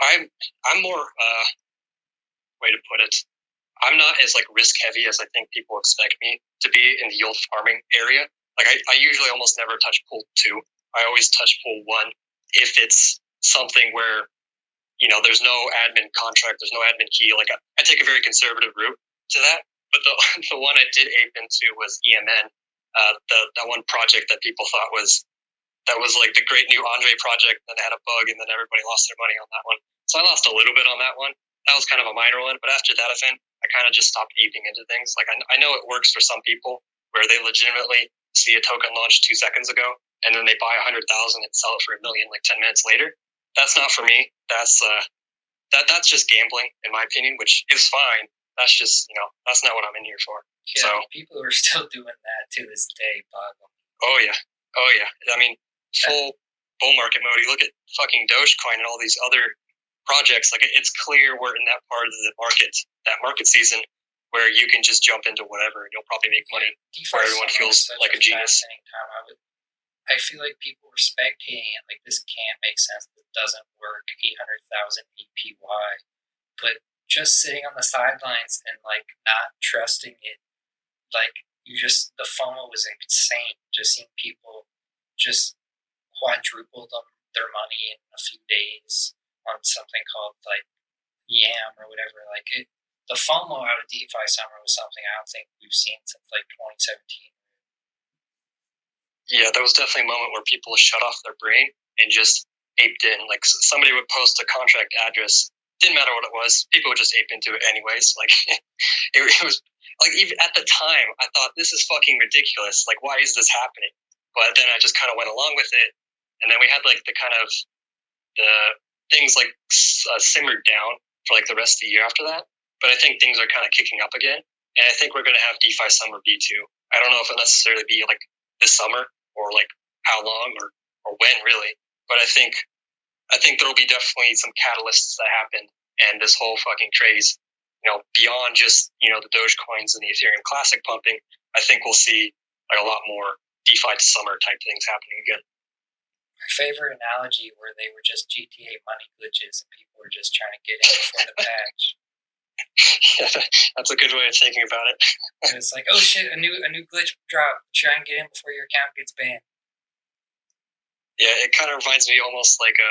I'm I'm more uh, way to put it. I'm not as like risk heavy as I think people expect me to be in the yield farming area. Like I, I usually almost never touch pool two. I always touch pool one if it's something where you know there's no admin contract, there's no admin key. Like I, I take a very conservative route to that. But the the one I did ape into was EMN, uh, the that one project that people thought was that was like the great new Andre project that had a bug, and then everybody lost their money on that one. So I lost a little bit on that one. That was kind of a minor one, but after that event, I kind of just stopped aping into things. Like I, I know it works for some people where they legitimately see a token launch two seconds ago, and then they buy a hundred thousand and sell it for a million like ten minutes later. That's not for me. That's uh, that that's just gambling, in my opinion, which is fine that's just you know that's not what I'm in here for. Yeah, so people are still doing that to this day, boggle. Oh yeah, oh yeah. I mean, full bull market mode. You look at fucking Dogecoin and all these other projects. Like it's clear we're in that part of the market, that market season, where you can just jump into whatever and you'll probably make money. DeFi where everyone feels like a, a genius. Time. I would. I feel like people were spectating it. Like this can't make sense. This doesn't work. Eight hundred thousand APY, but just sitting on the sidelines and like not trusting it. Like you just the FOMO was insane. Just seeing people just quadruple them their money in a few days on something called like Yam or whatever. Like it, the FOMO out of DeFi summer was something I don't think we've seen since like 2017. Yeah, there was definitely a moment where people shut off their brain and just aped in. Like somebody would post a contract address didn't matter what it was. People would just ape into it anyways. Like it, it, was like even at the time, I thought this is fucking ridiculous. Like why is this happening? But then I just kind of went along with it, and then we had like the kind of the things like uh, simmered down for like the rest of the year after that. But I think things are kind of kicking up again, and I think we're going to have DeFi Summer B two. I don't know if it'll necessarily be like this summer or like how long or or when really, but I think I think there will be definitely some catalysts that happen, and this whole fucking craze, you know, beyond just you know the Dogecoins and the Ethereum Classic pumping, I think we'll see like a lot more DeFi summer type things happening again. My favorite analogy where they were just GTA money glitches and people were just trying to get in before the patch. That's a good way of thinking about it. And it's like, oh shit, a new a new glitch drop. Try and get in before your account gets banned. Yeah, it kind of reminds me almost like a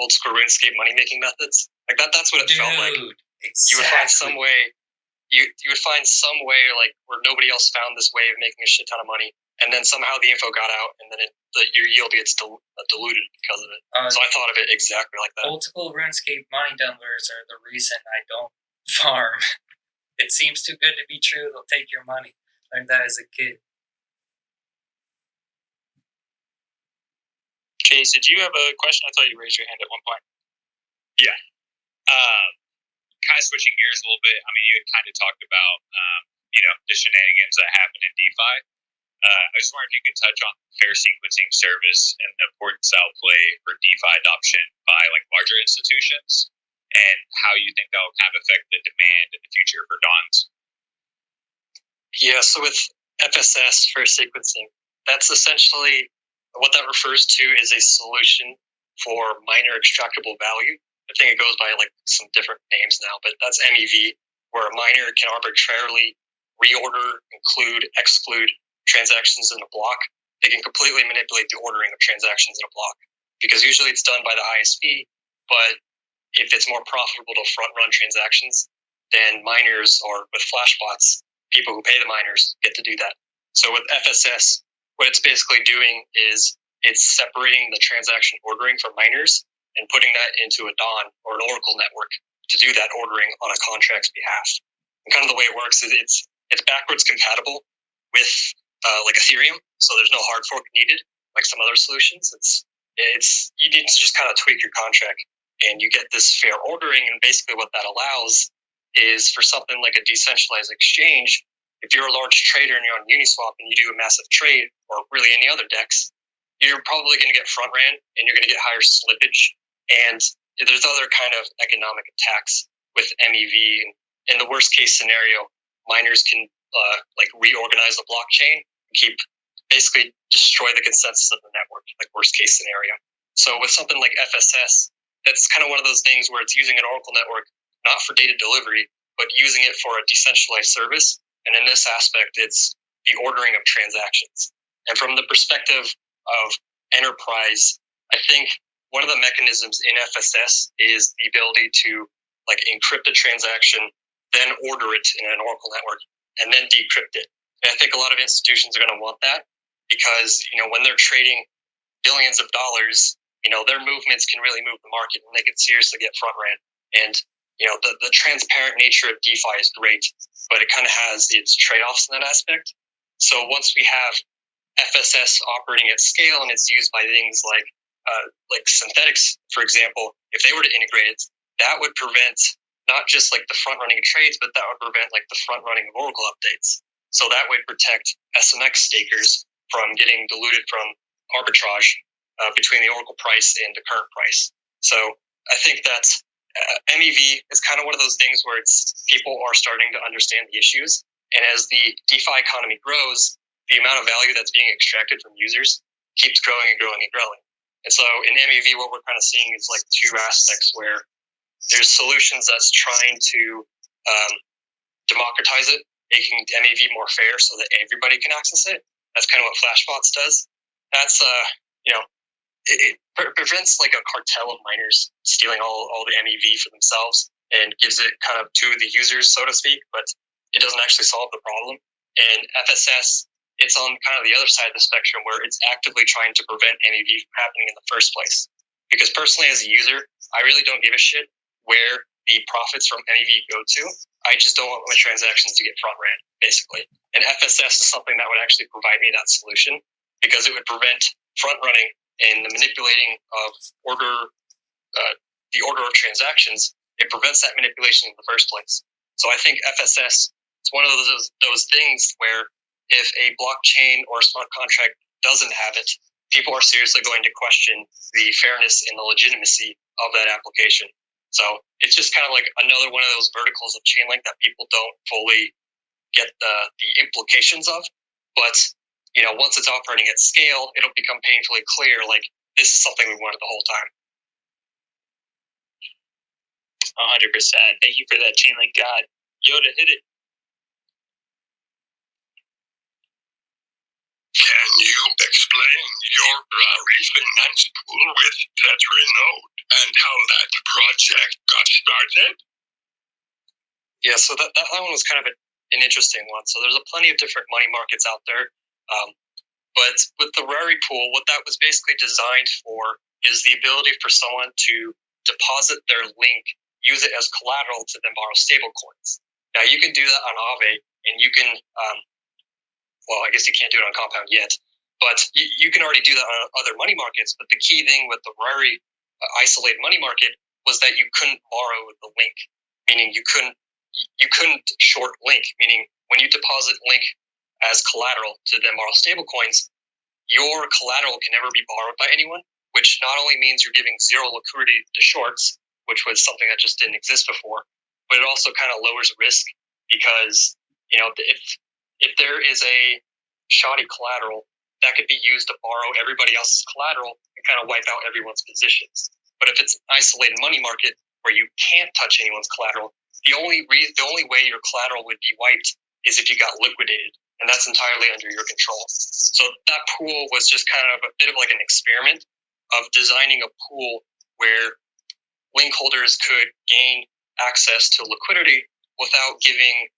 old school RuneScape money making methods. Like that. That's what it Dude, felt like. exactly. You would find some way. You you would find some way like where nobody else found this way of making a shit ton of money, and then somehow the info got out, and then it, the, your yield gets dil- uh, diluted because of it. Uh, So I thought of it exactly like that. Multiple RuneScape money doublers are the reason I don't farm. It seems too good to be true. They'll take your money. Learned that as a kid. Chase, did you have a question? I thought you raised your hand at one point. Yeah. Um, kind of switching gears a little bit. I mean, you had kind of talked about, um, you know, the shenanigans that happen in DeFi. Uh, I just wondered if you could touch on fair sequencing service and the importance that'll play for DeFi adoption by like larger institutions, and how you think that will kind of affect the demand in the future for DONs. Yeah, so with FSS for sequencing, that's essentially what that refers to is a solution for miner extractable value. I think it goes by like some different names now, but that's MEV, where a miner can arbitrarily reorder, include, exclude transactions in a block. They can completely manipulate the ordering of transactions in a block because usually it's done by the ISP, but if it's more profitable to front run transactions, then miners or with flashbots, people who pay the miners get to do that. So with FSS, what it's basically doing is it's separating the transaction ordering from miners and putting that into a DON or an Oracle network to do that ordering on a contract's behalf. And kind of the way it works is it's it's backwards compatible with uh, like Ethereum, so there's no hard fork needed like some other solutions. It's it's you need to just kind of tweak your contract and you get this fair ordering. And basically, what that allows is for something like a decentralized exchange. If you're a large trader and you're on Uniswap and you do a massive trade, or really any other DEX, you're probably going to get front ran and you're going to get higher slippage. And there's other kind of economic attacks with MEV. And in the worst case scenario, miners can uh, like reorganize the blockchain, keep basically destroy the consensus of the network, like worst case scenario. So with something like FSS, that's kind of one of those things where it's using an Oracle network not for data delivery, but using it for a decentralized service. And in this aspect, it's the ordering of transactions. And from the perspective of enterprise, I think one of the mechanisms in FSS is the ability to like encrypt a transaction, then order it in an Oracle network, and then decrypt it. And I think a lot of institutions are going to want that because you know when they're trading billions of dollars, you know their movements can really move the market, and they can seriously get front ran. And you know the the transparent nature of DeFi is great, but it kind of has its trade offs in that aspect. So once we have FSS operating at scale and it's used by things like uh, like Synthetix, for example, if they were to integrate it, that would prevent not just like the front running of trades, but that would prevent like the front running of Oracle updates. So that would protect SNX stakers from getting diluted from arbitrage uh, between the Oracle price and the current price. So I think that uh, MEV is kind of one of those things where it's people are starting to understand the issues, and as the DeFi economy grows, the amount of value that's being extracted from users keeps growing and growing and growing. And so in MEV, what we're kind of seeing is like two aspects where there's solutions that's trying to um, democratize it, making MEV more fair so that everybody can access it. That's kind of what Flashbots does. That's uh, you know, it, prevents like a cartel of miners stealing all, all the MEV for themselves and gives it kind of to the users, so to speak, but it doesn't actually solve the problem. And FSS it's on kind of the other side of the spectrum where it's actively trying to prevent MEV from happening in the first place. Because personally, as a user, I really don't give a shit where the profits from MEV go to. I just don't want my transactions to get front ran, basically. And FSS is something that would actually provide me that solution because it would prevent front running and the manipulating of order, uh, the order of transactions. It prevents that manipulation in the first place. So I think FSS is one of those those things where if a blockchain or smart contract doesn't have it, people are seriously going to question the fairness and the legitimacy of that application. So it's just kind of like another one of those verticals of Chainlink that people don't fully get the, the implications of. But, you know, once it's operating at scale, it'll become painfully clear like this is something we wanted the whole time. hundred percent. Thank you for that chain link God. Yoda, hit it. Can you explain your uh, refinance pool with Tetranode and how that project got started? Yeah, so that, that one was kind of a, an interesting one. So there's a plenty of different money markets out there. Um, but with the Rari pool, what that was basically designed for is the ability for someone to deposit their link, use it as collateral to then borrow stable coins. Now you can do that on Aave, and you can, um, well, I guess you can't do it on Compound yet, but you, you can already do that on other money markets. But the key thing with the Rari uh, isolated money market was that you couldn't borrow the link, meaning you couldn't you couldn't short link, meaning when you deposit link as collateral to then borrow stable coins, your collateral can never be borrowed by anyone, which not only means you're giving zero liquidity to shorts, which was something that just didn't exist before, but it also kind of lowers risk because you know if if there is a shoddy collateral that could be used to borrow everybody else's collateral and kind of wipe out everyone's positions. But if it's an isolated money market where you can't touch anyone's collateral, the only re- the only way your collateral would be wiped is if you got liquidated, and that's entirely under your control. So that pool was just kind of a bit of like an experiment of designing a pool where link holders could gain access to liquidity without giving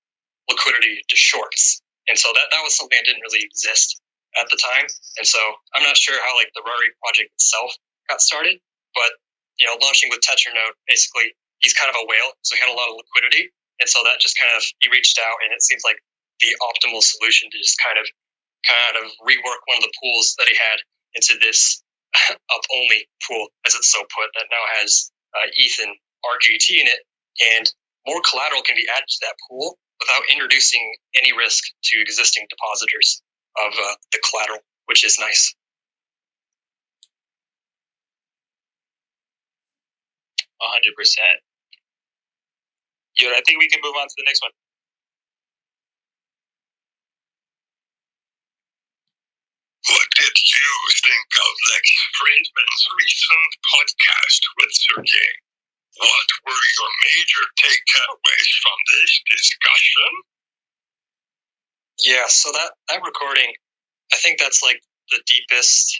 liquidity to shorts. And so that, that was something that didn't really exist at the time. And so I'm not sure how like the Rari project itself got started, but you know, launching with Tetranode, basically he's kind of a whale, so he had a lot of liquidity. And so that just kind of he reached out and it seems like the optimal solution to just kind of kind of rework one of the pools that he had into this up only pool, as it's so put, that now has uh, Ethan RGT in it, and more collateral can be added to that pool without introducing any risk to existing depositors of uh, the collateral, which is nice. hundred percent. Yeah, I think we can move on to the next one. What did you think of Lex Fridman's recent podcast with Sergey? What were your major takeaways from this discussion? Yeah, so that, that recording, I think that's like the deepest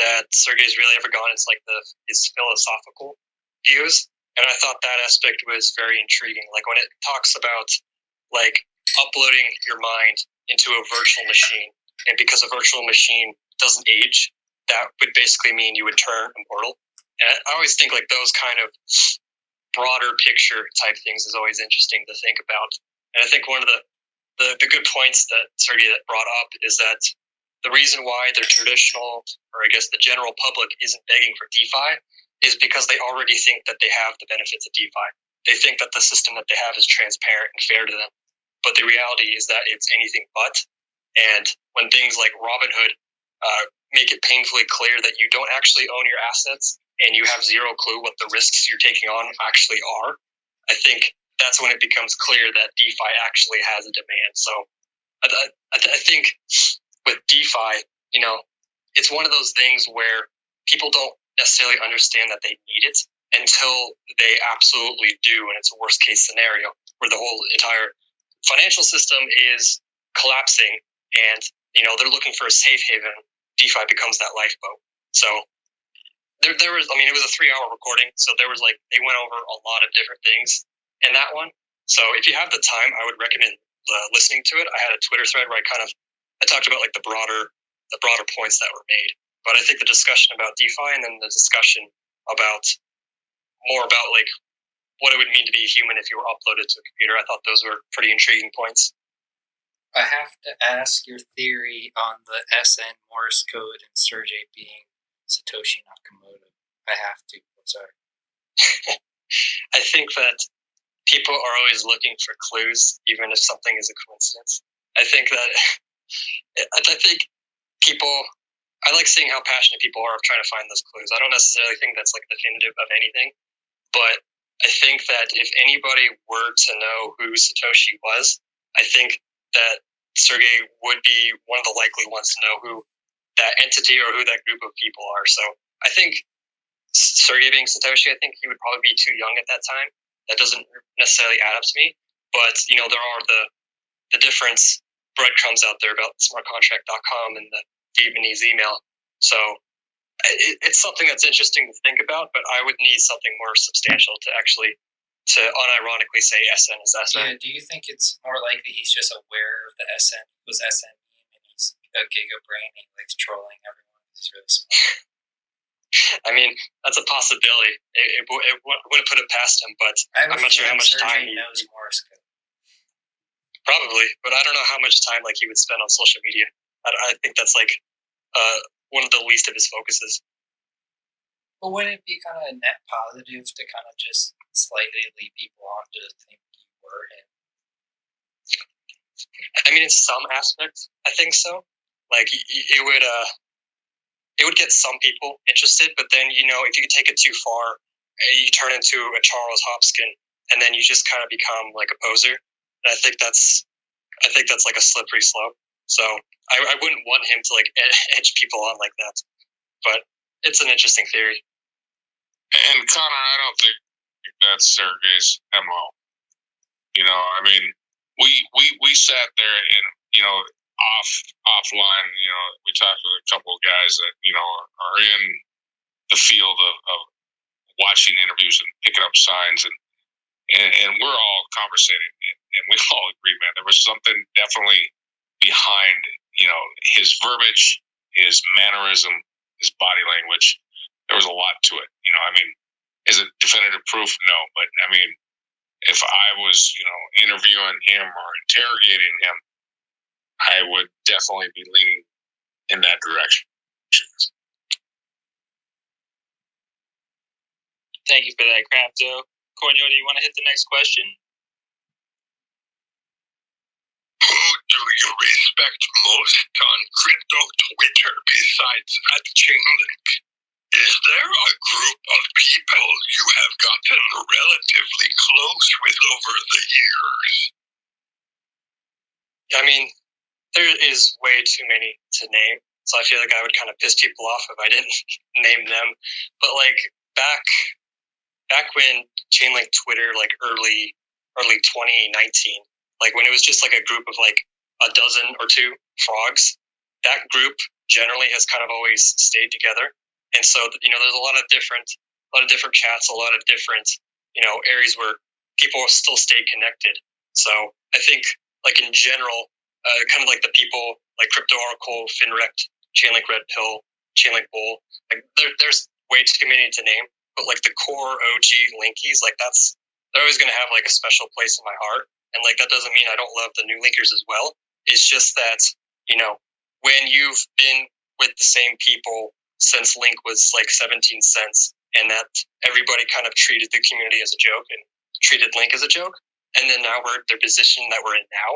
that Sergey's really ever gone. It's like the his philosophical views, and I thought that aspect was very intriguing. Like when it talks about like uploading your mind into a virtual machine, and because a virtual machine doesn't age, that would basically mean you would turn immortal. And I always think like those kind of broader picture type things is always interesting to think about. And I think one of the the, the good points that Sergey brought up is that the reason why the traditional, or I guess the general public, isn't begging for DeFi is because they already think that they have the benefits of DeFi. They think that the system that they have is transparent and fair to them. But the reality is that it's anything but. And when things like Robinhood uh, make it painfully clear that you don't actually own your assets and you have zero clue what the risks you're taking on actually are, I think that's when it becomes clear that DeFi actually has a demand. So I, I, I think with DeFi, you know, it's one of those things where people don't necessarily understand that they need it until they absolutely do, and it's a worst case scenario where the whole entire financial system is collapsing, and you know they're looking for a safe haven. DeFi becomes that lifeboat. So there, there was, I mean, it was a three-hour recording, so there was like they went over a lot of different things in that one. So if you have the time, I would recommend uh, listening to it. I had a Twitter thread where I kind of I talked about like the broader the broader points that were made. But I think the discussion about DeFi and then the discussion about more about like what it would mean to be a human if you were uploaded to a computer, I thought those were pretty intriguing points. I have to ask your theory on the SN Morse code and Sergey being Satoshi Nakamoto. I have to. I'm sorry. I think that people are always looking for clues, even if something is a coincidence. I think that I think people. I like seeing how passionate people are of trying to find those clues. I don't necessarily think that's like definitive of anything, but I think that if anybody were to know who Satoshi was, I think that Sergey would be one of the likely ones to know who that entity or who that group of people are. So I think Sergey being Satoshi, I think he would probably be too young at that time that doesn't necessarily add up to me. But you know, there are the the different breadcrumbs out there about smartcontract.com and the Vietnamese email. So it, it's something that's interesting to think about, but I would need something more substantial to actually to unironically say SN is SN. Yeah, do you think it's more likely he's just aware of the SN was SN and he's a giga brain and he likes trolling everyone? He's really smart. I mean, that's a possibility. It, it, it wouldn't put it past him, but I'm not sure how much time he he, knows Morse code. probably. But I don't know how much time like he would spend on social media. I, I think that's like uh, one of the least of his focuses. But wouldn't it be kind of a net positive to kind of just slightly lead people on to think you were him? I mean, in some aspects, I think so. Like it would, uh, it would get some people interested, but then you know, if you take it too far, eh, you turn into a Charles Hopkins, and then you just kind of become like a poser. And I think that's, I think that's like a slippery slope. So I, I wouldn't want him to like edge people on like that. But it's an interesting theory. And Connor, I don't think that's Sergey's mo. You know, I mean, we we we sat there and you know off offline. You know, we talked with a couple of guys that you know are in the field of, of watching interviews and picking up signs and. And, and we're all conversating, and, and we all agree, man. There was something definitely behind, you know, his verbiage, his mannerism, his body language. There was a lot to it. You know, I mean, is it definitive proof? No, but I mean, if I was, you know, interviewing him or interrogating him, I would definitely be leaning in that direction. Thank you for that, Crapzo. Cornio, do you want to hit the next question? Who do you respect most on crypto Twitter besides at Chainlink? Is there a group of people you have gotten relatively close with over the years? I mean, there is way too many to name. So I feel like I would kind of piss people off if I didn't name them. But like back back when Chainlink Twitter, like early early 2019, like when it was just like a group of like a dozen or two frogs, that group generally has kind of always stayed together. And so you know, there's a lot of different a lot of different chats, a lot of different you know areas where people still stay connected. So I think like in general, uh, kind of like the people like Crypto Oracle, FinRect, Chainlink Red Pill, Chainlink Bull. Like there, there's way too many to name, but like the core OG linkies, like that's they're always going to have like a special place in my heart. And like that doesn't mean I don't love the new linkers as well. It's just that you know when you've been with the same people since Link was like 17 cents, and that everybody kind of treated the community as a joke and treated Link as a joke, and then now we're the position that we're in now,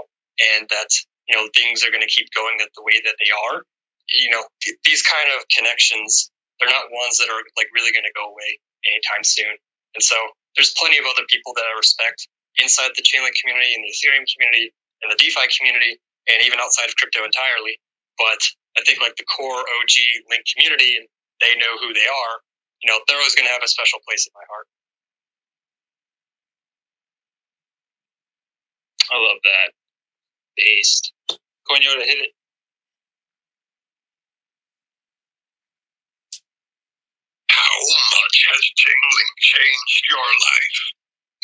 and that you know things are going to keep going the way that they are. You know th- these kind of connections, they're not ones that are like really going to go away anytime soon. And so there's plenty of other people that I respect inside the Chainlink community and the Ethereum community and the DeFi community and even outside of crypto entirely. But I think like the core OG Link community and they know who they are, you know, they're always going to have a special place in my heart. I love that. Based. Cornio, to hit it. How much has Chainlink changed your life?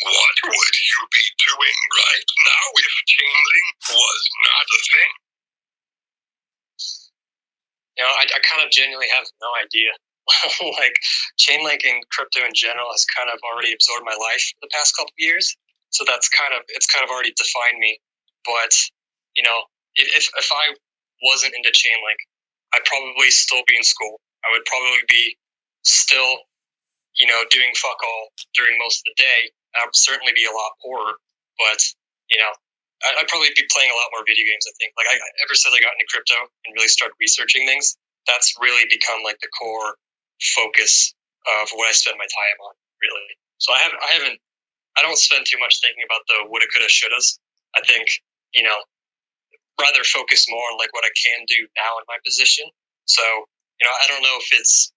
What would you be doing right now if Chainlink was not a thing? You know, I, I kind of genuinely have no idea. like Chainlink and crypto in general has kind of already absorbed my life the past couple years. So that's kind of it's kind of already defined me. But you know, if if, I wasn't into Chainlink, I'd probably still be in school. I would probably be still, you know, doing fuck all during most of the day. I would certainly be a lot poorer, but you know, I'd probably be playing a lot more video games. I think. Like I, ever since I got into crypto and really started researching things, that's really become like the core focus of what I spend my time on. Really. So I haven't. I haven't. I don't spend too much thinking about the woulda, coulda, shouldas. I think you know, rather focus more on like what I can do now in my position. So you know, I don't know if it's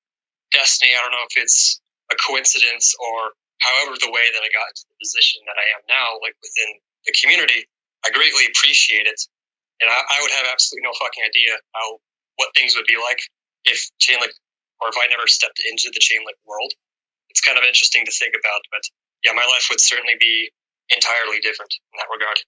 destiny. I don't know if it's a coincidence or However, the way that I got into the position that I am now, like within the community, I greatly appreciate it. And I, I would have absolutely no fucking idea how what things would be like if Chainlink or if I never stepped into the Chainlink world. It's kind of interesting to think about, but yeah, my life would certainly be entirely different in that regard.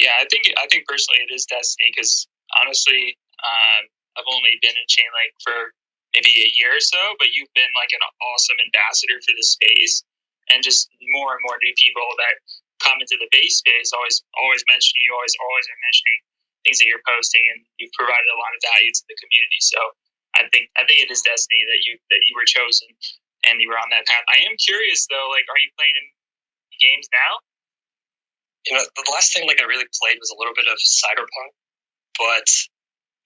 Yeah, I think I think personally it is destiny because honestly, um, I've only been in Chainlink for maybe a year or so, but you've been like an awesome ambassador for the space, and just more and more new people that come into the Based Space always always mention you, always always are mentioning things that you're posting, and you've provided a lot of value to the community. So I think I think it is destiny that you that you were chosen and you were on that path. I am curious though, like, are you playing in games now? You know, the last thing like I really played was a little bit of Cyberpunk, but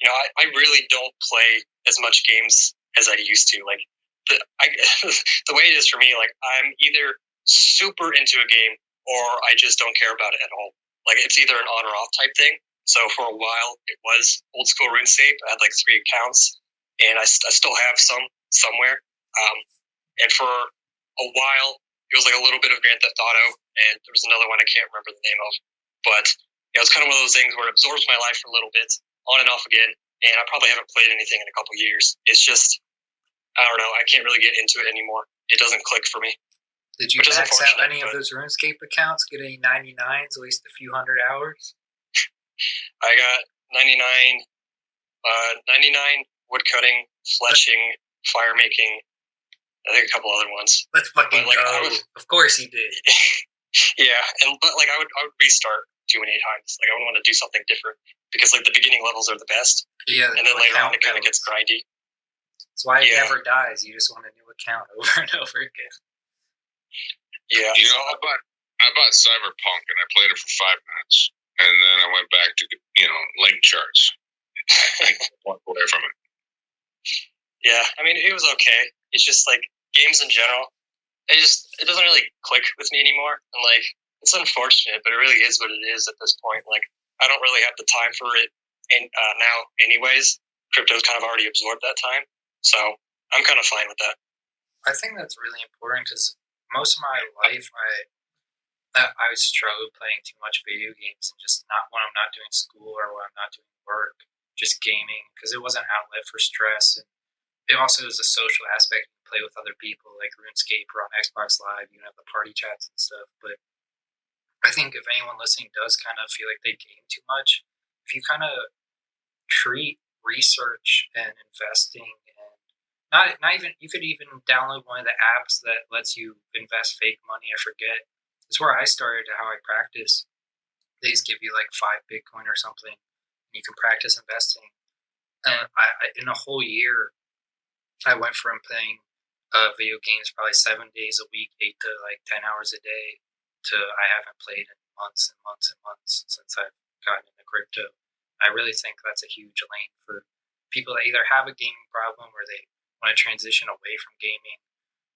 you know, I, I really don't play as much games as I used to. Like the I, the way it is for me, like I'm either super into a game or I just don't care about it at all. Like it's either an on or off type thing. So for a while, it was old school RuneScape. I had like three accounts, and I, I still have some somewhere. Um, and for a while, it was like a little bit of Grand Theft Auto, and there was another one I can't remember the name of. But you know, it's kind of one of those things where it absorbs my life for a little bit, on and off again. And I probably haven't played anything in a couple years. It's just, I don't know, I can't really get into it anymore. It doesn't click for me. Did you max out any of those RuneScape accounts? Get any 99s, at least a few hundred hours? I got 99, uh, 99 woodcutting, fletching, fire making. I think a couple other ones. Let's fucking But, like, go. Was- Of course he did. yeah, and but like I would I would restart too many times. Like I would want to do something different because like the beginning levels are the best, Yeah, and then the later on it kind of gets grindy. That's why it yeah. never dies. You just want a new account over and over again. Yeah, You know, I bought I bought Cyberpunk and I played it for five minutes, and then I went back to you know link charts. Walked away from it. yeah. I mean, it was okay. It's just like games in general. It just it doesn't really click with me anymore, and like it's unfortunate, but it really is what it is at this point. Like I don't really have the time for it, and uh, now, anyways, crypto's kind of already absorbed that time, so I'm kind of fine with that. I think that's really important because most of my life, I I struggled playing too much video games and just not when I'm not doing school or when I'm not doing work, just gaming because it was an outlet for stress and it also is a social aspect. You play with other people like RuneScape or on Xbox Live. You have the party chats and stuff. But I think if anyone listening does kind of feel like they game too much, if you kind of treat research and investing not not even you could even download one of the apps that lets you invest fake money. I forget. It's where I started how I practice. They just give you like five Bitcoin or something, and you can practice investing. And I, in a whole year, I went from playing uh, video games probably seven days a week, eight to like ten hours a day, to I haven't played in months and months and months since I've gotten into crypto. I really think that's a huge lane for people that either have a gaming problem or they want to transition away from gaming,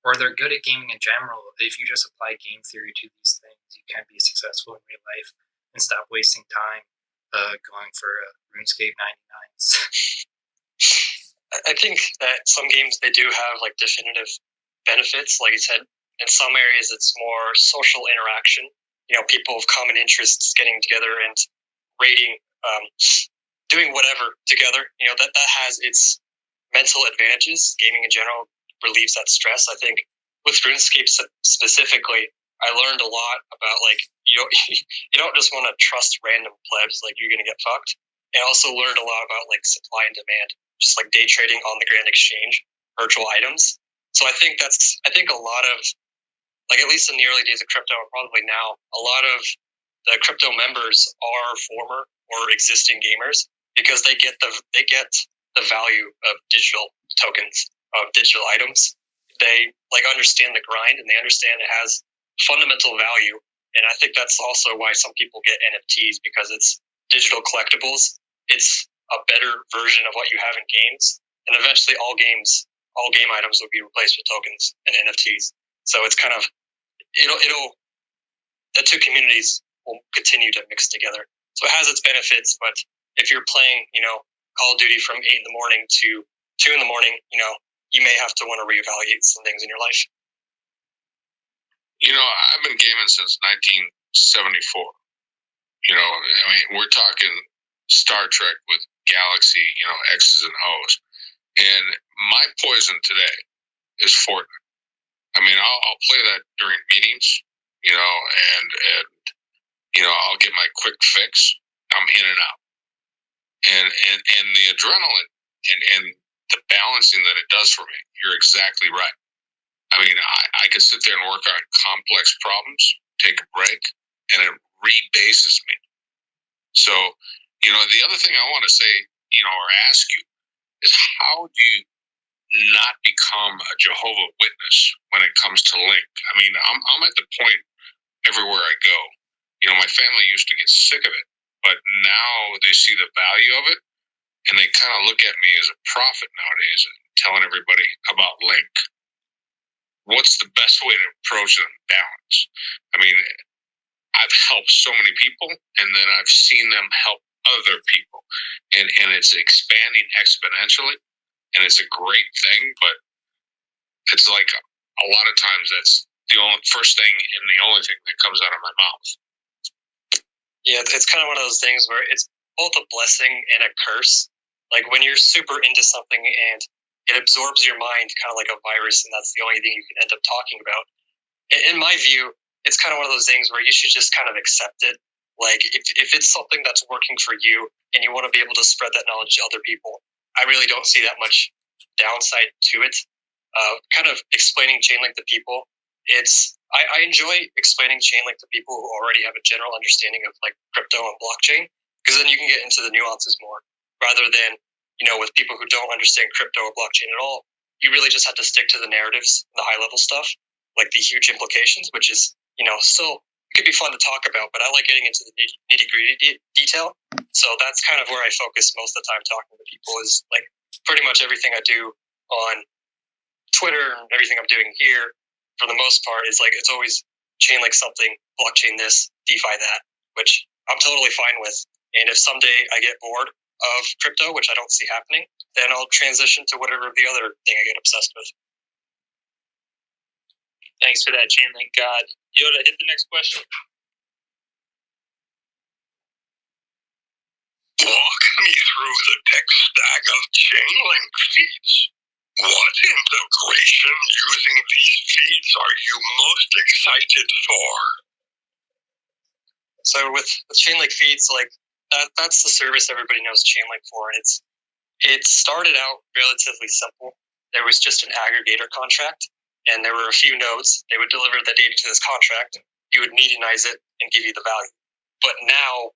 or they're good at gaming in general. If you just apply game theory to these things, you can be successful in real life and stop wasting time uh, going for uh, RuneScape 99s. I- think that some games they do have like definitive benefits. Like you said, in some areas it's more social interaction. You know, people of common interests getting together and raiding, um, doing whatever together. You know that that has its mental advantages. Gaming in general relieves that stress. I think with RuneScape specifically, I learned a lot about like you don't you don't just want to trust random plebs like you're gonna get fucked. I also learned a lot about like supply and demand just like day trading on the Grand Exchange, virtual items. So I think that's I think a lot of like at least in the early days of crypto and probably now, a lot of the crypto members are former or existing gamers because they get the they get the value of digital tokens of digital items. They like understand the grind and they understand it has fundamental value. And I think that's also why some people get NFTs because it's digital collectibles. It's a better version of what you have in games. And eventually all games, all game items will be replaced with tokens and NFTs. So it's kind of, it'll, it'll, the two communities will continue to mix together. So it has its benefits, but if you're playing, you know, Call of Duty from eight in the morning to two in the morning, you know, you may have to want to reevaluate some things in your life. You know, I've been gaming since 1974. You know, I mean, we're talking Star Trek with Galaxy, you know, X's and O's. And my poison today is Fortnite. I mean, I'll, I'll play that during meetings, you know, and, and, you know, I'll get my quick fix. I'm in and out. And, and, and the adrenaline and, and the balancing that it does for me, you're exactly right. I mean, I, I could sit there and work on complex problems, take a break, and it rebases me. So, you know, the other thing I want to say, you know, or ask you is how do you not become a Jehovah Witness when it comes to Link? I mean, I'm, I'm at the point everywhere I go. You know, my family used to get sick of it, but now they see the value of it and they kind of look at me as a prophet nowadays and telling everybody about Link. What's the best way to approach it and balance? I mean, I've helped so many people, and then I've seen them help other people, and and it's expanding exponentially, and it's a great thing. But it's like a lot of times that's the only first thing and the only thing that comes out of my mouth. Yeah, it's kind of one of those things where it's both a blessing and a curse. Like when you're super into something and it absorbs your mind, kind of like a virus, and that's the only thing you can end up talking about. In my view, it's kind of one of those things where you should just kind of accept it. Like if, if it's something that's working for you and you want to be able to spread that knowledge to other people, I really don't see that much downside to it. Uh, kind of explaining Chainlink to people, it's I, I enjoy explaining Chainlink to people who already have a general understanding of like crypto and blockchain because then you can get into the nuances more rather than you know with people who don't understand crypto or blockchain at all. You really just have to stick to the narratives, the high level stuff, like the huge implications, which is you know, still it could be fun to talk about, but I like getting into the nitty gritty de- detail. So that's kind of where I focus most of the time talking to people is like pretty much everything I do on Twitter and everything I'm doing here for the most part is like it's always Chainlink something, blockchain this, DeFi that, which I'm totally fine with. And if someday I get bored of crypto, which I don't see happening, then I'll transition to whatever the other thing I get obsessed with. Thanks for that, Chainlink God. Yoda, hit the next question. Walk me through the tech stack of Chainlink feeds. What integration using these feeds are you most excited for? So with, with Chainlink feeds, like that, that's the service everybody knows Chainlink for. And It's it started out relatively simple. There was just an aggregator contract and there were a few nodes. They would deliver the data to this contract. You would medianize it and give you the value. But now,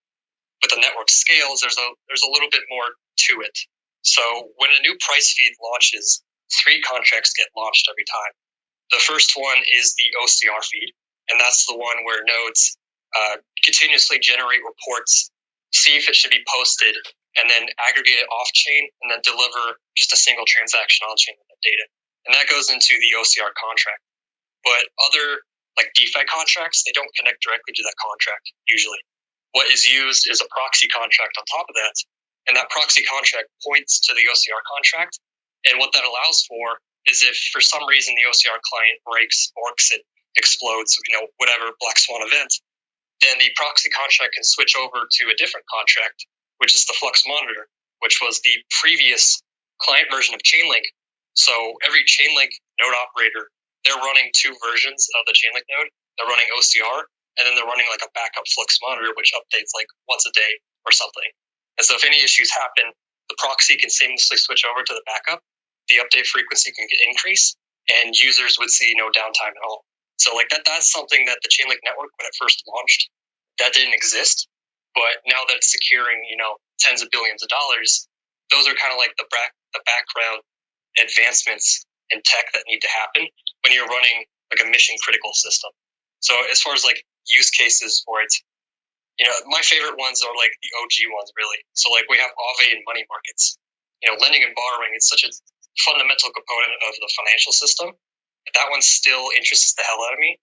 with the network scales, there's a there's a little bit more to it. So when a new price feed launches, three contracts get launched every time. The first one is the OCR feed, and that's the one where nodes uh, continuously generate reports, see if it should be posted, and then aggregate it off chain, and then deliver just a single transaction on chain with that data and that goes into the OCR contract. But other like DeFi contracts, they don't connect directly to that contract usually. What is used is a proxy contract on top of that, and that proxy contract points to the OCR contract. And what that allows for is if for some reason the OCR client breaks, forks, it explodes, you know, whatever black swan event, then the proxy contract can switch over to a different contract, which is the Flux Monitor, which was the previous client version of Chainlink so every Chainlink node operator, they're running two versions of the Chainlink node. They're running OCR, and then they're running like a backup Flux monitor, which updates like once a day or something. And so if any issues happen, the proxy can seamlessly switch over to the backup. The update frequency can increase, and users would see no downtime at all. So like that, that's something that the Chainlink network, when it first launched, that didn't exist. But now that it's securing, you know, tens of billions of dollars, those are kind of like the back, the background advancements in tech that need to happen when you're running like a mission critical system. So as far as like use cases for it, you know, my favorite ones are like the OG ones really. So like we have Aave and money markets. You know, lending and borrowing is such a fundamental component of the financial system. That one still interests the hell out of me.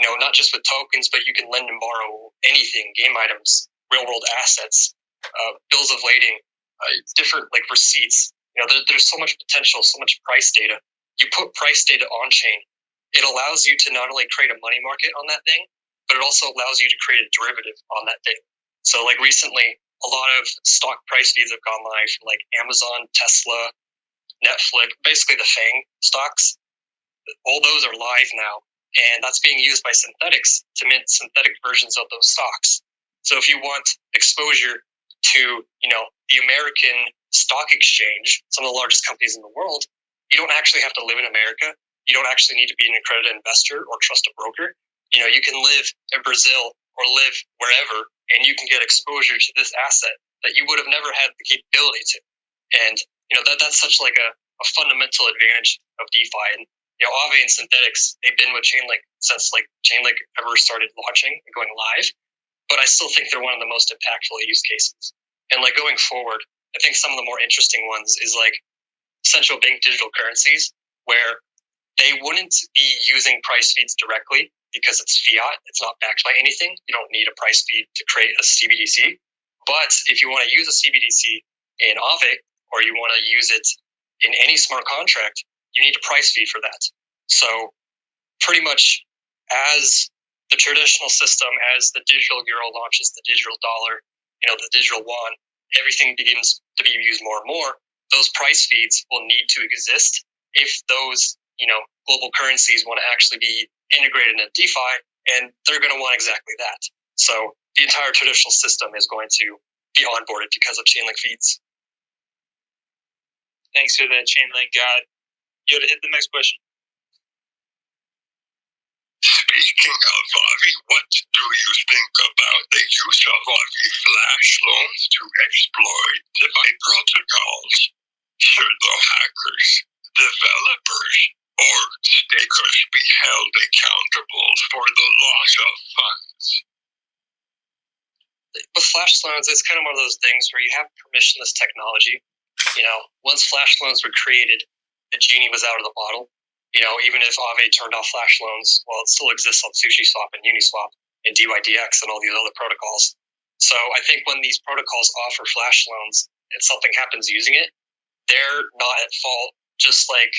You know, not just with tokens, but you can lend and borrow anything, game items, real world assets, uh, bills of lading, uh, different like receipts you know, there, there's so much potential, so much price data you put price data on chain, it allows you to not only create a money market on that thing, but it also allows you to create a derivative on that thing. So, like recently, a lot of stock price feeds have gone live, like Amazon, Tesla, Netflix, basically the FANG stocks. All those are live now, and that's being used by Synthetix to mint synthetic versions of those stocks. So, if you want exposure to, you know, the American stock exchange, some of the largest companies in the world, you don't actually have to live in America. You don't actually need to be an accredited investor or trust a broker. You know, you can live in Brazil or live wherever and you can get exposure to this asset that you would have never had the capability to. And you know that that's such like a, a fundamental advantage of DeFi. And you know, Aave and Synthetix, they've been with Chainlink since like Chainlink ever started launching and going live. But I still think they're one of the most impactful use cases. And like going forward, I think some of the more interesting ones is like central bank digital currencies, where they wouldn't be using price feeds directly because it's fiat, it's not backed by anything. You don't need a price feed to create a CBDC. But if you want to use a CBDC in Aave or you want to use it in any smart contract, you need a price feed for that. So pretty much as the traditional system, as the digital euro launches the digital dollar, you know, the digital yuan, everything begins to be used more and more. Those price feeds will need to exist if those, you know, global currencies want to actually be integrated into DeFi, and they're going to want exactly that. So the entire traditional system is going to be onboarded because of Chainlink feeds. Thanks for that, Chainlink God. Yoda, hit the next question. Speaking of Aave, what do you think about the use of Aave flash loans to exploit DeFi protocols? Should the hackers, developers, or stakers be held accountable for the loss of funds? With flash loans, it's kind of one of those things where you have permissionless technology. You know, once flash loans were created, the genie was out of the bottle. You know, even if Aave turned off flash loans, well, it still exists on SushiSwap and Uniswap and DYDX and all these other protocols. So I think when these protocols offer flash loans and something happens using it, they're not at fault. Just like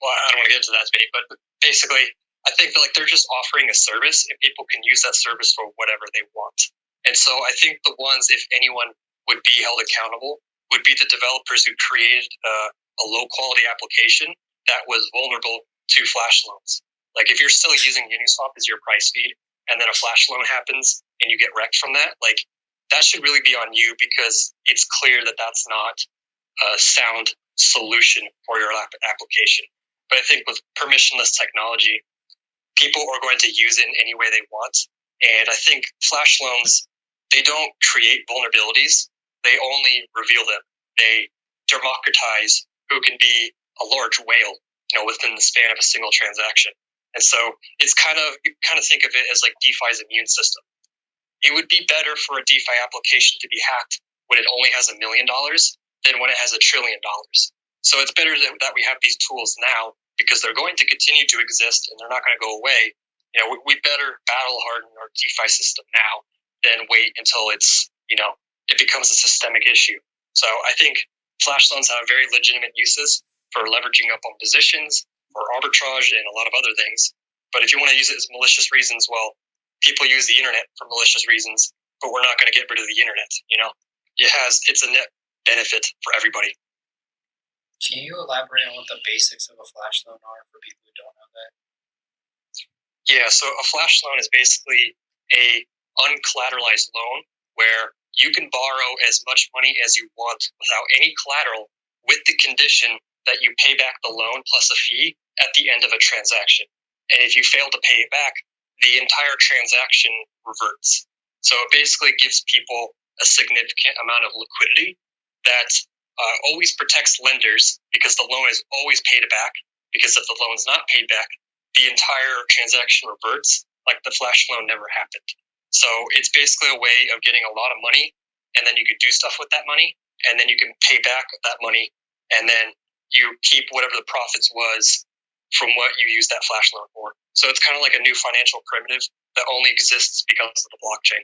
well, I don't want to get into that debate, but basically, I think that, like they're just offering a service, and people can use that service for whatever they want. And so, I think the ones, if anyone would be held accountable, would be the developers who created uh, a low quality application that was vulnerable to flash loans. Like if you're still using Uniswap as your price feed, and then a flash loan happens and you get wrecked from that, like that should really be on you because it's clear that that's not a sound solution for your application. But I think with permissionless technology, people are going to use it in any way they want. And I think flash loans, they don't create vulnerabilities. They only reveal them. They democratize who can be a large whale, you know, within the span of a single transaction. And so it's kind of you kind of think of it as like DeFi's immune system. It would be better for a DeFi application to be hacked when it only has a million dollars than when it has a trillion dollars. So it's better that we have these tools now because they're going to continue to exist and they're not going to go away. You know, we, we better battle harden our DeFi system now than wait until it's, you know, it becomes a systemic issue. So I think flash loans have very legitimate uses for leveraging up on positions, for arbitrage, and a lot of other things. But if you want to use it as malicious reasons, well, people use the internet for malicious reasons, but we're not going to get rid of the internet. You know, it has it's a net benefit for everybody. Can you elaborate on what the basics of a flash loan are for people who don't know that? Yeah, so a flash loan is basically a uncollateralized loan where you can borrow as much money as you want without any collateral with the condition that you pay back the loan plus a fee at the end of a transaction. And if you fail to pay it back, the entire transaction reverts. So it basically gives people a significant amount of liquidity that uh, always protects lenders because the loan is always paid back. Because if the loan is not paid back, the entire transaction reverts like the flash loan never happened. So it's basically a way of getting a lot of money, and then you can do stuff with that money, and then you can pay back that money, and then you keep whatever the profits was from what you use that flash loan for. So it's kind of like a new financial primitive that only exists because of the blockchain.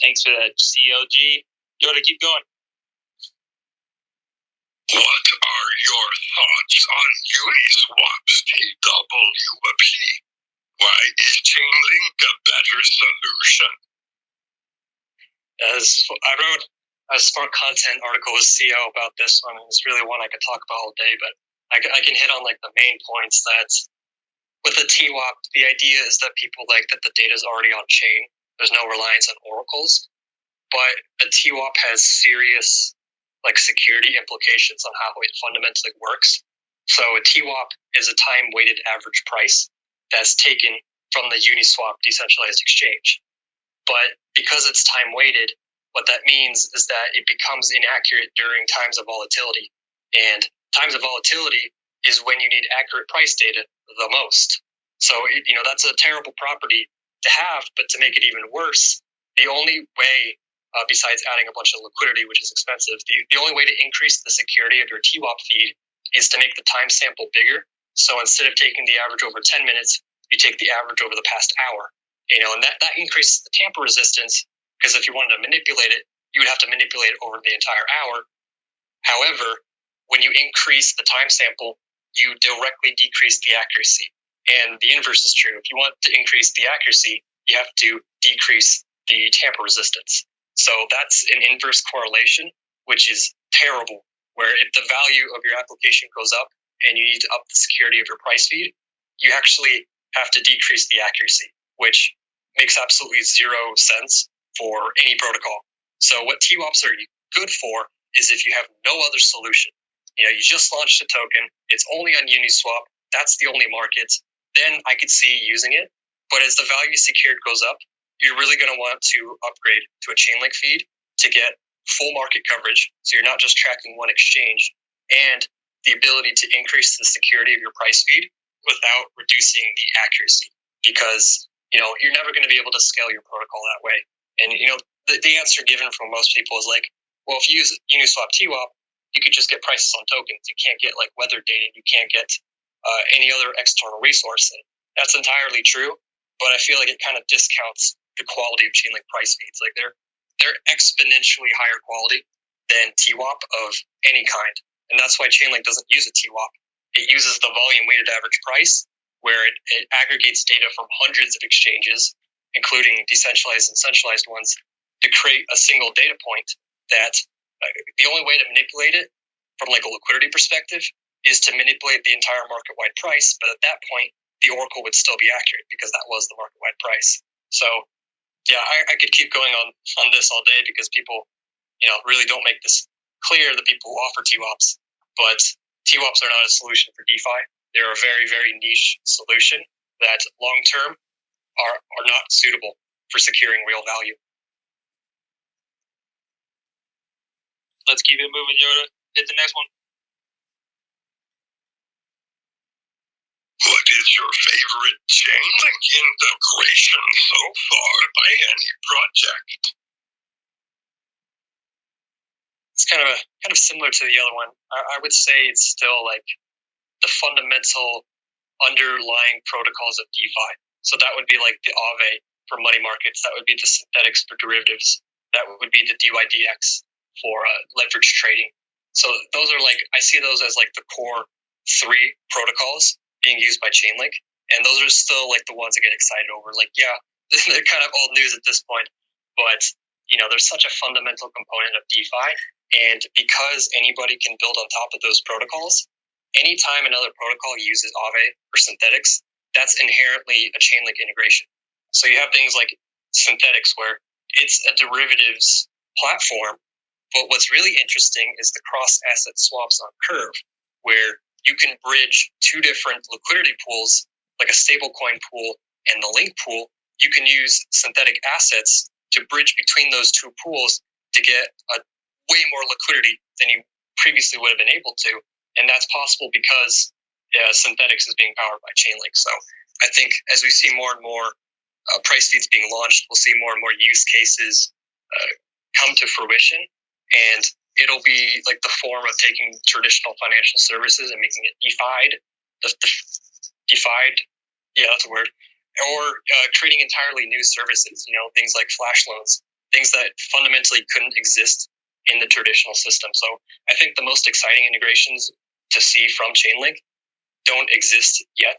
Thanks for that, CLG. You want to keep going? What are your thoughts on Uniswap's TWAP? Why is Chainlink a better solution? As I wrote a smart content article with CO about this one, and it's really one I could talk about all day, but I, I can hit on like the main points that with the TWAP, the idea is that people like that the data is already on chain. There's no reliance on oracles, but a TWAP has serious like security implications on how it fundamentally works. So a TWAP is a time weighted average price that's taken from the Uniswap decentralized exchange. But because it's time weighted, what that means is that it becomes inaccurate during times of volatility. And times of volatility is when you need accurate price data the most. So, you know, that's a terrible property to have, but to make it even worse, the only way, uh, besides adding a bunch of liquidity, which is expensive, the, the only way to increase the security of your TWAP feed is to make the time sample bigger. So instead of taking the average over 10 minutes, you take the average over the past hour. You know, and that, that increases the tamper resistance because if you wanted to manipulate it, you would have to manipulate it over the entire hour. However, when you increase the time sample, you directly decrease the accuracy. And the inverse is true. If you want to increase the accuracy, you have to decrease the tamper resistance. So that's an inverse correlation, which is terrible. Where if the value of your application goes up and you need to up the security of your price feed, you actually have to decrease the accuracy, which makes absolutely zero sense for any protocol. So what TWAPs are good for is if you have no other solution. You know, you just launched a token, it's only on Uniswap, that's the only market, then I could see using it. But as the value secured goes up, you're really going to want to upgrade to a Chainlink feed to get full market coverage. So you're not just tracking one exchange and the ability to increase the security of your price feed without reducing the accuracy because, you know, you're never going to be able to scale your protocol that way. And you know, the, the answer given from most people is like, well, if you use Uniswap TWAP, you could just get prices on tokens. You can't get like weather data. You can't get uh, any other external resource. And that's entirely true. But I feel like it kind of discounts the quality of Chainlink price feeds. Like they're they're exponentially higher quality than TWAP of any kind. And that's why Chainlink doesn't use a TWAP. It uses the volume weighted average price, where it, it aggregates data from hundreds of exchanges including decentralized and centralized ones, to create a single data point that uh, the only way to manipulate it from like a liquidity perspective is to manipulate the entire market wide price. But at that point, the oracle would still be accurate because that was the market wide price. So yeah, I, I could keep going on on this all day because people, you know, really don't make this clear. The people who offer TWAPs, but TWAPs are not a solution for DeFi. They're a very very niche solution that long term are, are not suitable for securing real value. Let's keep it moving, Yoda. Hit the next one. What is your favorite Chainlink integration so far by any project? It's kind of a, kind of similar to the other one. I, I would say it's still like the fundamental underlying protocols of DeFi. So that would be like the Aave for money markets. That would be the Synthetix for derivatives. That would be the DYDX for uh, leverage trading. So those are like I see those as like the core three protocols being used by Chainlink, and those are still like the ones I get excited over. Like yeah, they're kind of old news at this point, but you know there's such a fundamental component of DeFi, and because anybody can build on top of those protocols, anytime another protocol uses Aave or Synthetix, that's inherently a Chainlink integration. So you have things like Synthetix where it's a derivatives platform. But what's really interesting is the cross asset swaps on Curve, where you can bridge two different liquidity pools, like a stablecoin pool and the link pool. You can use synthetic assets to bridge between those two pools to get a way more liquidity than you previously would have been able to. And that's possible because yeah, Synthetix is being powered by Chainlink. So I think as we see more and more uh, price feeds being launched, we'll see more and more use cases uh, come to fruition, and it'll be like the form of taking traditional financial services and making it defied, the, the defied, yeah, that's a word, or uh, creating entirely new services. You know, things like flash loans, things that fundamentally couldn't exist in the traditional system. So I think the most exciting integrations to see from Chainlink don't exist yet.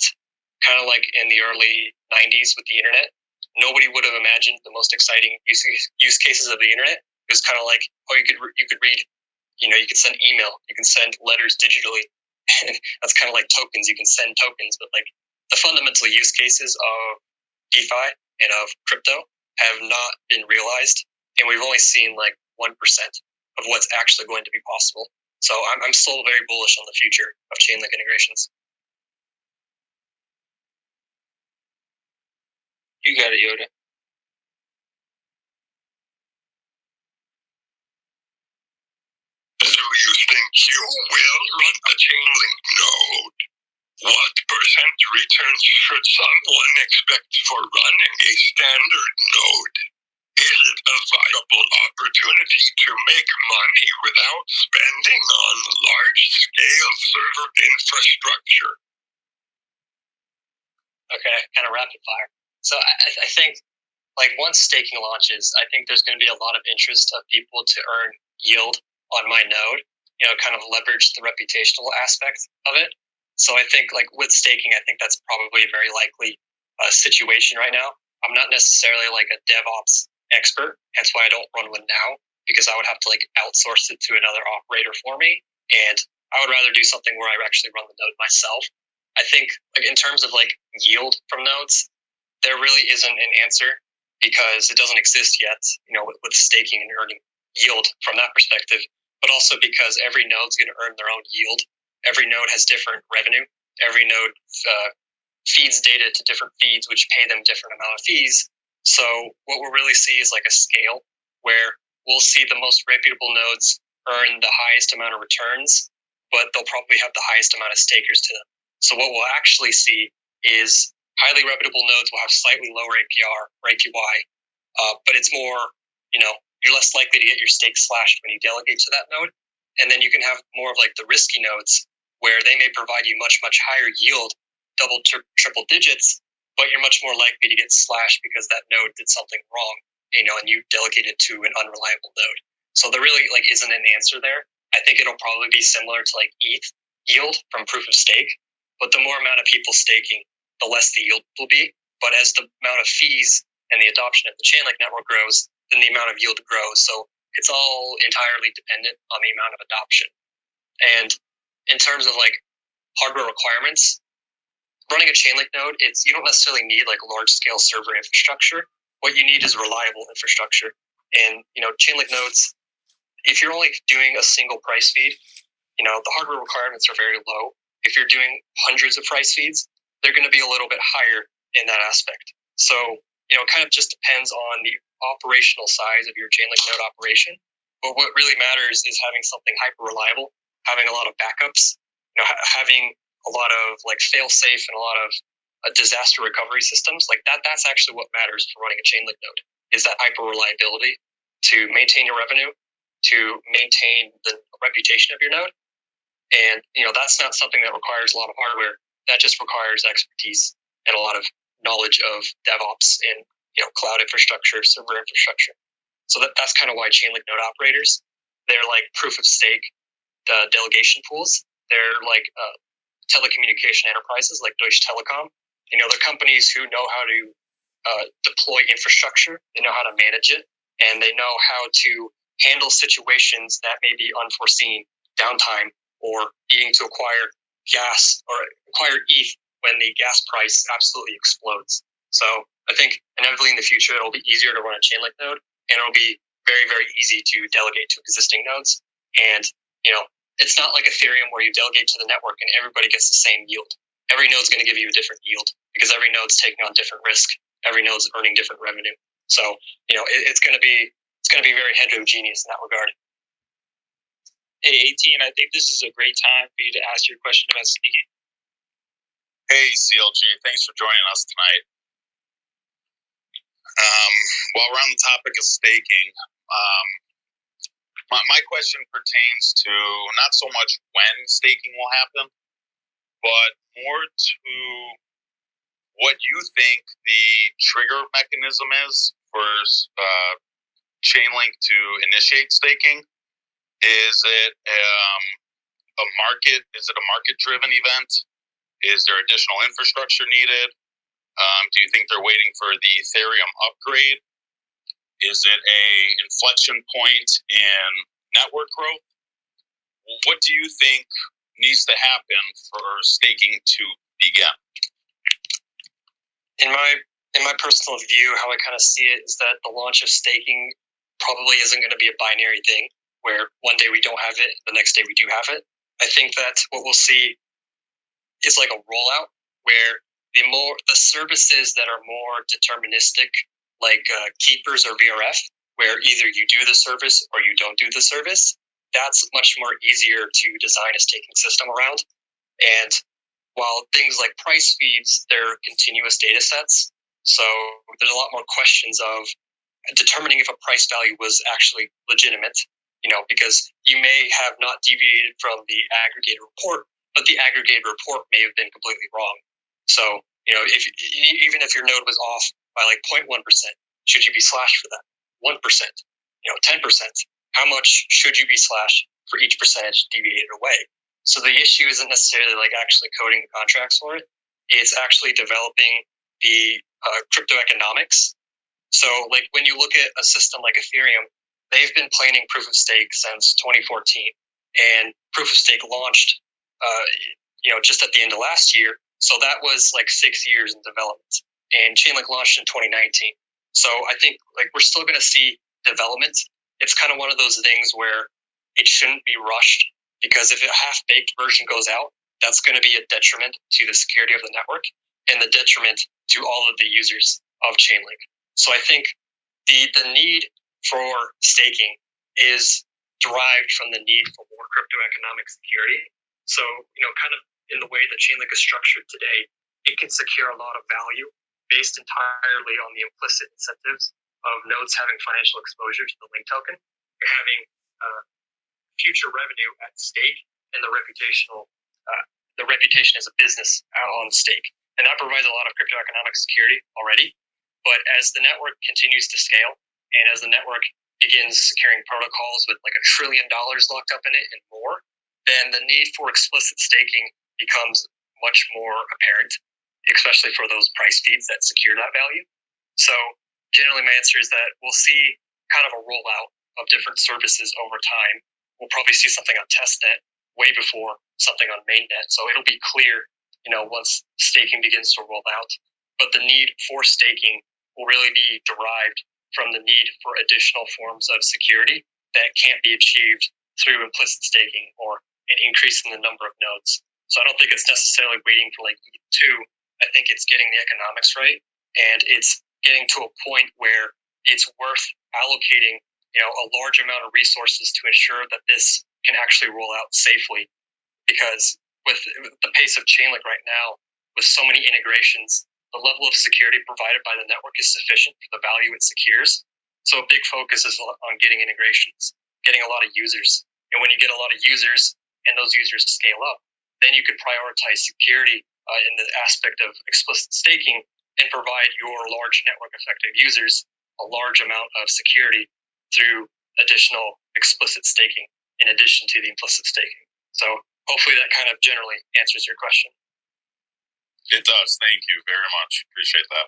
Kind of like in the early 90s with the internet, nobody would have imagined the most exciting use, cases of the internet. It was kind of like, oh, you could you could read, you know, you could send email, you can send letters digitally. That's kind of like tokens. You can send tokens, but like the fundamental use cases of DeFi and of crypto have not been realized, and we've only seen like one percent of what's actually going to be possible. So I'm, I'm still very bullish on the future of Chainlink integrations. You got it, Yoda. Do you think you will run a Chainlink node? What percent returns should someone expect for running a standard node? Is it a viable opportunity to make money without spending on large scale server infrastructure? Okay, kind of rapid fire. So I, I think, like, once staking launches, I think there's going to be a lot of interest of people to earn yield on my node. You know, kind of leverage the reputational aspect of it. So I think, like, with staking, I think that's probably a very likely uh, situation right now. I'm not necessarily like a DevOps expert, hence why I don't run one now because I would have to like outsource it to another operator for me, and I would rather do something where I actually run the node myself. I think, like, in terms of like yield from nodes, there really isn't an answer because it doesn't exist yet, you know, with, with staking and earning yield from that perspective, but also because every node's going to earn their own yield. Every node has different revenue. Every node uh, feeds data to different feeds, which pay them different amount of fees. So what we'll really see is like a scale where we'll see the most reputable nodes earn the highest amount of returns, but they'll probably have the highest amount of stakers to them. So what we'll actually see is highly reputable nodes will have slightly lower APR or APY, uh, but it's more, you know, you're less likely to get your stake slashed when you delegate to that node. And then you can have more of like the risky nodes where they may provide you much, much higher yield, double, tri- triple digits, but you're much more likely to get slashed because that node did something wrong, you know, and you delegated to an unreliable node. So there really like isn't an answer there. I think it'll probably be similar to like ETH yield from proof of stake, but the more amount of people staking, the less the yield will be. But as the amount of fees and the adoption of the Chainlink network grows, then the amount of yield grows. So it's all entirely dependent on the amount of adoption. And in terms of like hardware requirements, running a Chainlink node, it's you don't necessarily need like large scale server infrastructure. What you need is reliable infrastructure. And you know, Chainlink nodes, if you're only doing a single price feed, you know, the hardware requirements are very low. If you're doing hundreds of price feeds, they're going to be a little bit higher in that aspect. So, you know, it kind of just depends on the operational size of your Chainlink node operation. But what really matters is having something hyper reliable, having a lot of backups, you know, ha- having a lot of like fail safe and a lot of uh, disaster recovery systems. Like that, that's actually what matters for running a Chainlink node is that hyper reliability to maintain your revenue, to maintain the reputation of your node. And, you know, that's not something that requires a lot of hardware that just requires expertise and a lot of knowledge of DevOps and you know cloud infrastructure, server infrastructure. So that, that's kind of why Chainlink node operators they're like proof of stake, the delegation pools. They're like uh, telecommunication enterprises like Deutsche Telekom. You know, they're companies who know how to uh, deploy infrastructure. They know how to manage it, and they know how to handle situations that may be unforeseen, downtime, or needing to acquire gas or acquire ETH when the gas price absolutely explodes. So I think inevitably in the future it'll be easier to run a Chainlink node, and it'll be very very easy to delegate to existing nodes. And you know, it's not like Ethereum where you delegate to the network and everybody gets the same yield. Every node's going to give you a different yield because every node's taking on different risk. Every node's earning different revenue. So you know, it, it's going to be it's going to be very heterogeneous in that regard. Hey, 18, I think this is a great time for you to ask your question about staking. Hey, CLG, thanks for joining us tonight. Um, while we're on the topic of staking, um, my, my question pertains to not so much when staking will happen, but more to what you think the trigger mechanism is for uh, Chainlink to initiate staking Is it um, a market? Is it a market driven event? Is there additional infrastructure needed? Um, do you think they're waiting for the Ethereum upgrade? Is it a inflection point in network growth? What do you think needs to happen for staking to begin? In my in my personal view, how I kind of see it is that the launch of staking probably isn't going to be a binary thing where one day we don't have it, the next day we do have it. I think that what we'll see is like a rollout where the more the services that are more deterministic, like uh, keepers or VRF, where either you do the service or you don't do the service, that's much more easier to design a staking system around. And while things like price feeds, they're continuous data sets. So there's a lot more questions of determining if a price value was actually legitimate, you know, because you may have not deviated from the aggregated report, but the aggregated report may have been completely wrong. So, you know, if even if your node was off by like 0.1%, should you be slashed for that? 1%, you know, 10%. How much should you be slashed for each percentage deviated away? So the issue isn't necessarily like actually coding the contracts for it. It's actually developing the uh, crypto economics. So, like when you look at a system like Ethereum, they've been planning proof of stake since 2014, and proof of stake launched, uh, you know, just at the end of last year. So that was like six years in development, and Chainlink launched in 2019. So I think like we're still going to see development. It's kind of one of those things where it shouldn't be rushed because if a half baked version goes out, that's going to be a detriment to the security of the network and the detriment to all of the users of Chainlink. So I think the the need for staking is derived from the need for more crypto economic security. So, you know, kind of in the way that Chainlink is structured today, it can secure a lot of value based entirely on the implicit incentives of nodes having financial exposure to the link token, having uh, future revenue at stake, and the reputational uh, the reputation as a business on stake and that provides a lot of crypto economic security already. But as the network continues to scale, and as the network begins securing protocols with like a trillion dollars locked up in it and more, then the need for explicit staking becomes much more apparent, especially for those price feeds that secure that value. So, generally, my answer is that we'll see kind of a rollout of different services over time. We'll probably see something on testnet way before something on mainnet. So, it'll be clear you know, once staking begins to roll out. But the need for staking will really be derived from the need for additional forms of security that can't be achieved through implicit staking or an increase in the number of nodes. So I don't think it's necessarily waiting for like ETH2. I think it's getting the economics right and it's getting to a point where it's worth allocating, you know, a large amount of resources to ensure that this can actually roll out safely because with the pace of Chainlink right now, with so many integrations, the level of security provided by the network is sufficient for the value it secures. So a big focus is on getting integrations, getting a lot of users. And when you get a lot of users and those users scale up, then you could prioritize security uh, in the aspect of explicit staking and provide your large network effective users a large amount of security through additional explicit staking in addition to the implicit staking. So hopefully that kind of generally answers your question. It does. Thank you very much. Appreciate that.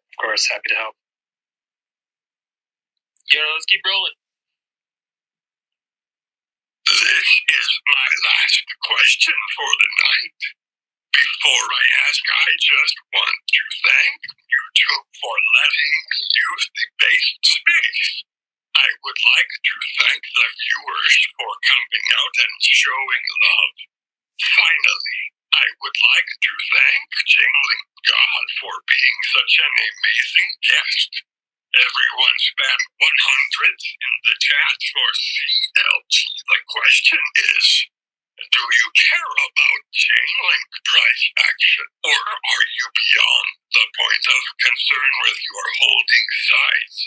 Of course, happy to help. Yeah, let's keep rolling. This is my last question for the night. Before I ask, I just want to thank you two for letting me use the Based Space. I would like to thank the viewers for coming out and showing love. Finally, I would like to thank Chainlink God for being such an amazing guest. Everyone spam 100 in the chat for CLG. The question is, do you care about Chainlink price action, or are you beyond the point of concern with your holding size?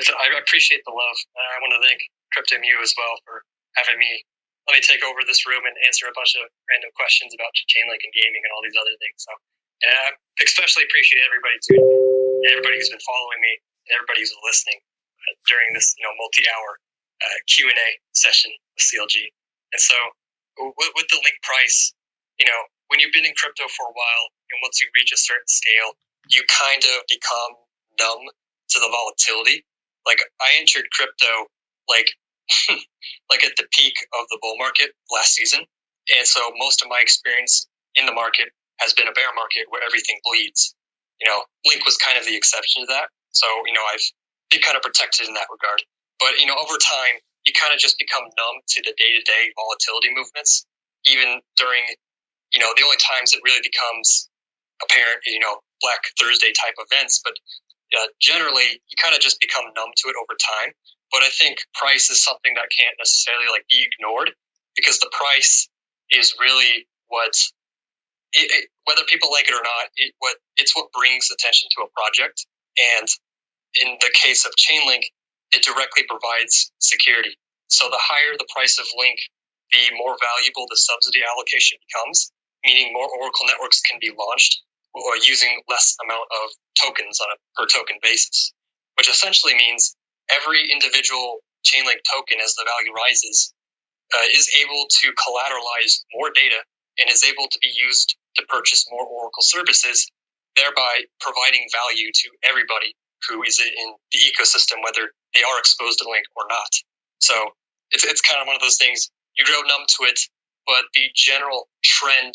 I appreciate the love. I want to thank CryptoMU as well for having me. Let me take over this room and answer a bunch of random questions about Chainlink and gaming and all these other things. So, I especially appreciate everybody too, everybody who's been following me, and everybody who's listening during this, you know, multi-hour uh, Q and A session with CLG. And so with, with the link price, you know, when you've been in crypto for a while, and once you reach a certain scale, you kind of become numb to the volatility. Like I entered crypto like like at the peak of the bull market last season, and so most of my experience in the market has been a bear market where everything bleeds. You know, Link was kind of the exception to that. So you know, I've been kind of protected in that regard. But you know, over time, you kind of just become numb to the day to day volatility movements, even during you know the only times it really becomes apparent, you know, Black Thursday type events. But uh, generally, you kind of just become numb to it over time. But I think price is something that can't necessarily like be ignored because the price is really what it, it, whether people like it or not, it, what it's what brings attention to a project. And in the case of Chainlink, it directly provides security. So the higher the price of Link, the more valuable the subsidy allocation becomes, meaning more Oracle networks can be launched or using less amount of tokens on a per token basis, which essentially means every individual Chainlink token, as the value rises, uh, is able to collateralize more data and is able to be used to purchase more Oracle services, thereby providing value to everybody who is in the ecosystem, whether they are exposed to Link or not. So it's, it's kind of one of those things you grow numb to it, but the general trend,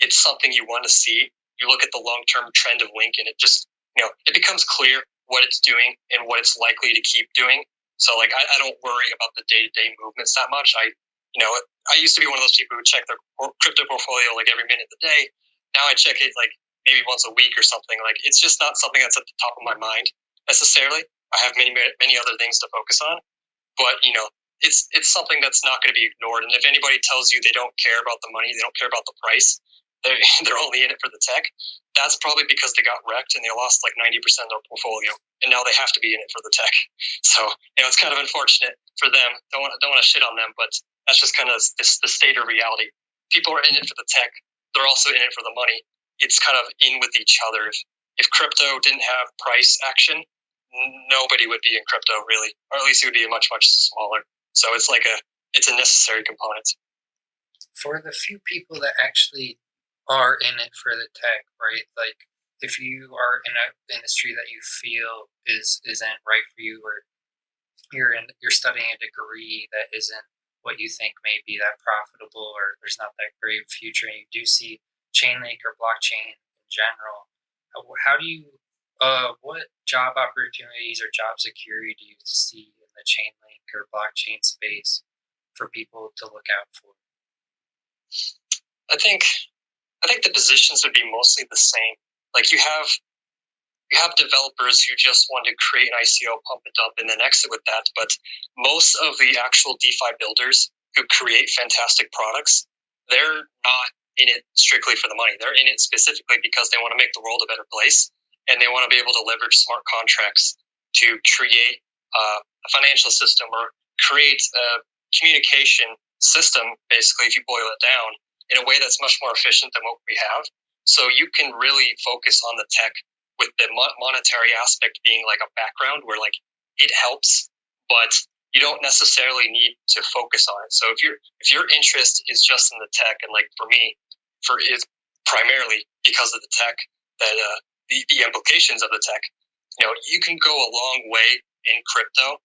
it's something you want to see you look at the long term trend of Link and it just, you know, it becomes clear what it's doing and what it's likely to keep doing. So like, I, I don't worry about the day to day movements that much. I, you know, I used to be one of those people who check their crypto portfolio like every minute of the day. Now I check it like maybe once a week or something. Like it's just not something that's at the top of my mind necessarily. I have many, many other things to focus on, but you know, it's it's something that's not going to be ignored. And if anybody tells you they don't care about the money, they don't care about the price, they're, they're only in it for the tech. That's probably because they got wrecked and they lost like 90% of their portfolio. And now they have to be in it for the tech. So, you know, it's kind of unfortunate for them. Don't want, don't want to shit on them, but that's just kind of the state of reality. People are in it for the tech. They're also in it for the money. It's kind of in with each other. If, if crypto didn't have price action, nobody would be in crypto really, or at least it would be much, much smaller. So it's like a, it's a necessary component. For the few people that actually are in it for the tech, right? Like if you are in an industry that you feel is isn't right for you, or you're in you're studying a degree that isn't what you think may be that profitable, or there's not that great future, and you do see Chainlink or blockchain in general, how, how do you uh, what job opportunities or job security do you see in the Chainlink or blockchain space for people to look out for? I think I think the positions would be mostly the same. Like you have you have developers who just want to create an ICO, pump it up, and then exit with that. But most of the actual DeFi builders who create fantastic products, they're not in it strictly for the money. They're in it specifically because they want to make the world a better place and they want to be able to leverage smart contracts to create uh, a financial system or create a communication system, basically, if you boil it down, in a way that's much more efficient than what we have. So you can really focus on the tech with the monetary aspect being like a background where like it helps, but you don't necessarily need to focus on it. So if your if your interest is just in the tech, and like for me, for it's primarily because of the tech that uh, the, the implications of the tech, you know, you can go a long way in crypto,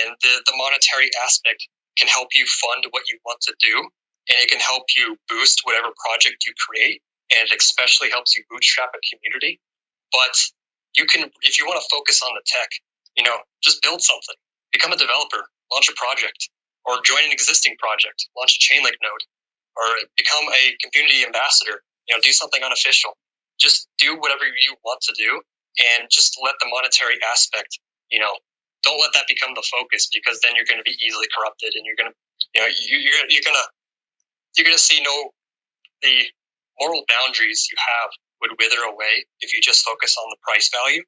and the the monetary aspect can help you fund what you want to do and it can help you boost whatever project you create and it especially helps you bootstrap a community. But you can if you want to focus on the tech you know just build something. Become a developer launch a project or join an existing project launch a chainlink node or become a community ambassador you know do something unofficial. Just do whatever you want to do and just let the monetary aspect you know don't let that become the focus because then you're going to be easily corrupted and you're going to you know you, you're, you're going to you're going to see no the moral boundaries you have would wither away if you just focus on the price value.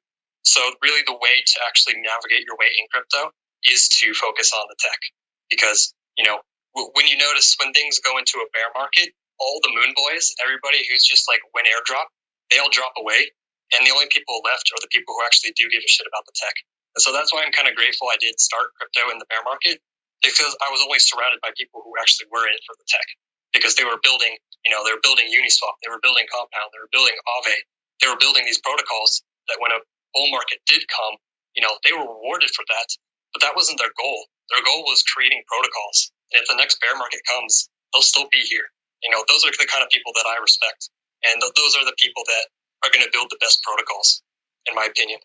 So really, the way to actually navigate your way in crypto is to focus on the tech, because you know when you notice when things go into a bear market, all the moon boys, everybody who's just like when airdrop, they all drop away, and the only people left are the people who actually do give a shit about the tech. And so that's why I'm kind of grateful I did start crypto in the bear market because I was always surrounded by people who actually were in for the tech because they were building, you know, they were building Uniswap, they were building Compound, they were building Aave, they were building these protocols that when a bull market did come, you know, they were rewarded for that, but that wasn't their goal. Their goal was creating protocols. And if the next bear market comes, they'll still be here. You know, those are the kind of people that I respect. And th- those are the people that are going to build the best protocols, in my opinion.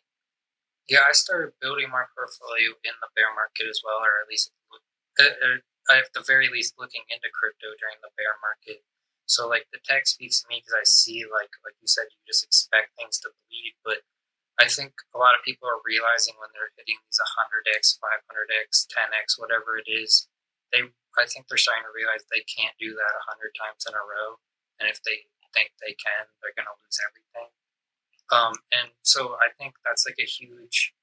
Yeah, I started building my portfolio in the bear market as well, or at least at the very least looking into crypto during the bear market. So like the tech speaks to me because I see like like you said, you just expect things to bleed, but I think a lot of people are realizing when they're hitting these 100x, 500x, 10x, whatever it is, they I think they're starting to realize they can't do that 100 times in a row, and if they think they can, they're going to lose everything. Um, and so I think that's like a huge